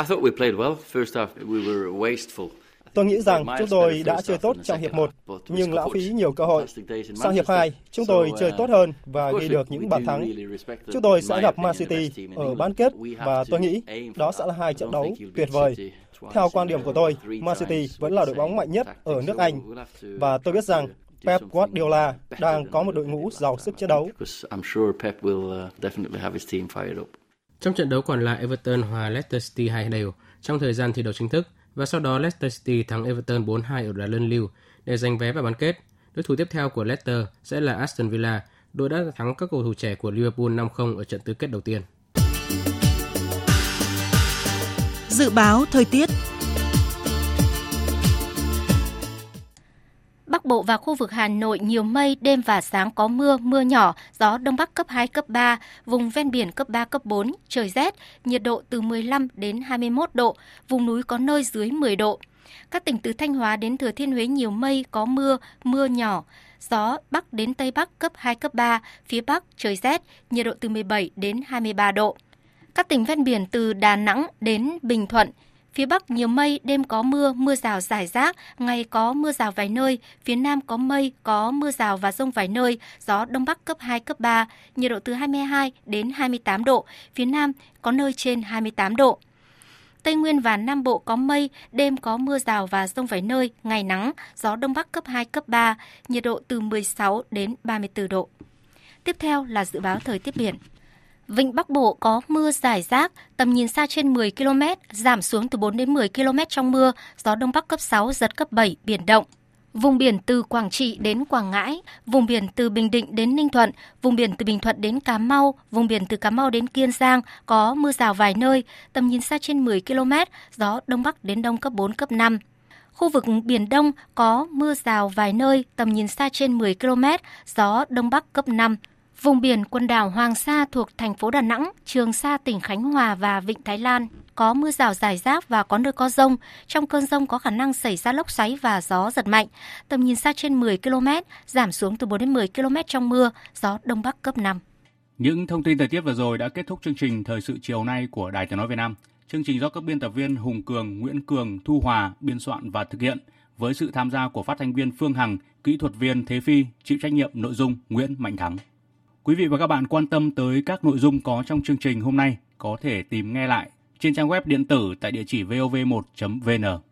I thought we played well. First half we were wasteful. Tôi nghĩ rằng chúng tôi đã chơi tốt trong hiệp 1, nhưng lãng phí nhiều cơ hội. Sang hiệp 2, chúng tôi chơi tốt hơn và ghi được những bàn thắng. Chúng tôi sẽ gặp Man City ở bán kết và tôi nghĩ đó sẽ là hai trận đấu tuyệt vời. Theo quan điểm của tôi, Man City vẫn là đội bóng mạnh nhất ở nước Anh và tôi biết rằng Pep Guardiola đang có một đội ngũ giàu sức chiến đấu. Trong trận đấu còn lại, Everton hòa Leicester City hai đều trong thời gian thi đấu chính thức và sau đó Leicester City thắng Everton 4-2 ở đá luân lưu để giành vé vào bán kết. Đối thủ tiếp theo của Leicester sẽ là Aston Villa, đội đã thắng các cầu thủ trẻ của Liverpool 5-0 ở trận tứ kết đầu tiên. Dự báo thời tiết Bắc Bộ và khu vực Hà Nội nhiều mây, đêm và sáng có mưa, mưa nhỏ, gió Đông Bắc cấp 2, cấp 3, vùng ven biển cấp 3, cấp 4, trời rét, nhiệt độ từ 15 đến 21 độ, vùng núi có nơi dưới 10 độ. Các tỉnh từ Thanh Hóa đến Thừa Thiên Huế nhiều mây, có mưa, mưa nhỏ, gió Bắc đến Tây Bắc cấp 2, cấp 3, phía Bắc trời rét, nhiệt độ từ 17 đến 23 độ. Các tỉnh ven biển từ Đà Nẵng đến Bình Thuận, Phía Bắc nhiều mây, đêm có mưa, mưa rào rải rác, ngày có mưa rào vài nơi, phía Nam có mây, có mưa rào và rông vài nơi, gió Đông Bắc cấp 2, cấp 3, nhiệt độ từ 22 đến 28 độ, phía Nam có nơi trên 28 độ. Tây Nguyên và Nam Bộ có mây, đêm có mưa rào và rông vài nơi, ngày nắng, gió Đông Bắc cấp 2, cấp 3, nhiệt độ từ 16 đến 34 độ. Tiếp theo là dự báo thời tiết biển. Vịnh Bắc Bộ có mưa rải rác, tầm nhìn xa trên 10 km, giảm xuống từ 4 đến 10 km trong mưa, gió Đông Bắc cấp 6, giật cấp 7, biển động. Vùng biển từ Quảng Trị đến Quảng Ngãi, vùng biển từ Bình Định đến Ninh Thuận, vùng biển từ Bình Thuận đến Cà Mau, vùng biển từ Cà Mau đến Kiên Giang có mưa rào vài nơi, tầm nhìn xa trên 10 km, gió Đông Bắc đến Đông cấp 4, cấp 5. Khu vực Biển Đông có mưa rào vài nơi, tầm nhìn xa trên 10 km, gió Đông Bắc cấp 5. Vùng biển quần đảo Hoàng Sa thuộc thành phố Đà Nẵng, Trường Sa tỉnh Khánh Hòa và Vịnh Thái Lan có mưa rào rải rác và có nơi có rông. Trong cơn rông có khả năng xảy ra lốc xoáy và gió giật mạnh. Tầm nhìn xa trên 10 km, giảm xuống từ 4 đến 10 km trong mưa, gió Đông Bắc cấp 5. Những thông tin thời tiết vừa rồi đã kết thúc chương trình Thời sự chiều nay của Đài Tiếng Nói Việt Nam. Chương trình do các biên tập viên Hùng Cường, Nguyễn Cường, Thu Hòa biên soạn và thực hiện với sự tham gia của phát thanh viên Phương Hằng, kỹ thuật viên Thế Phi, chịu trách nhiệm nội dung Nguyễn Mạnh Thắng. Quý vị và các bạn quan tâm tới các nội dung có trong chương trình hôm nay, có thể tìm nghe lại trên trang web điện tử tại địa chỉ vov1.vn.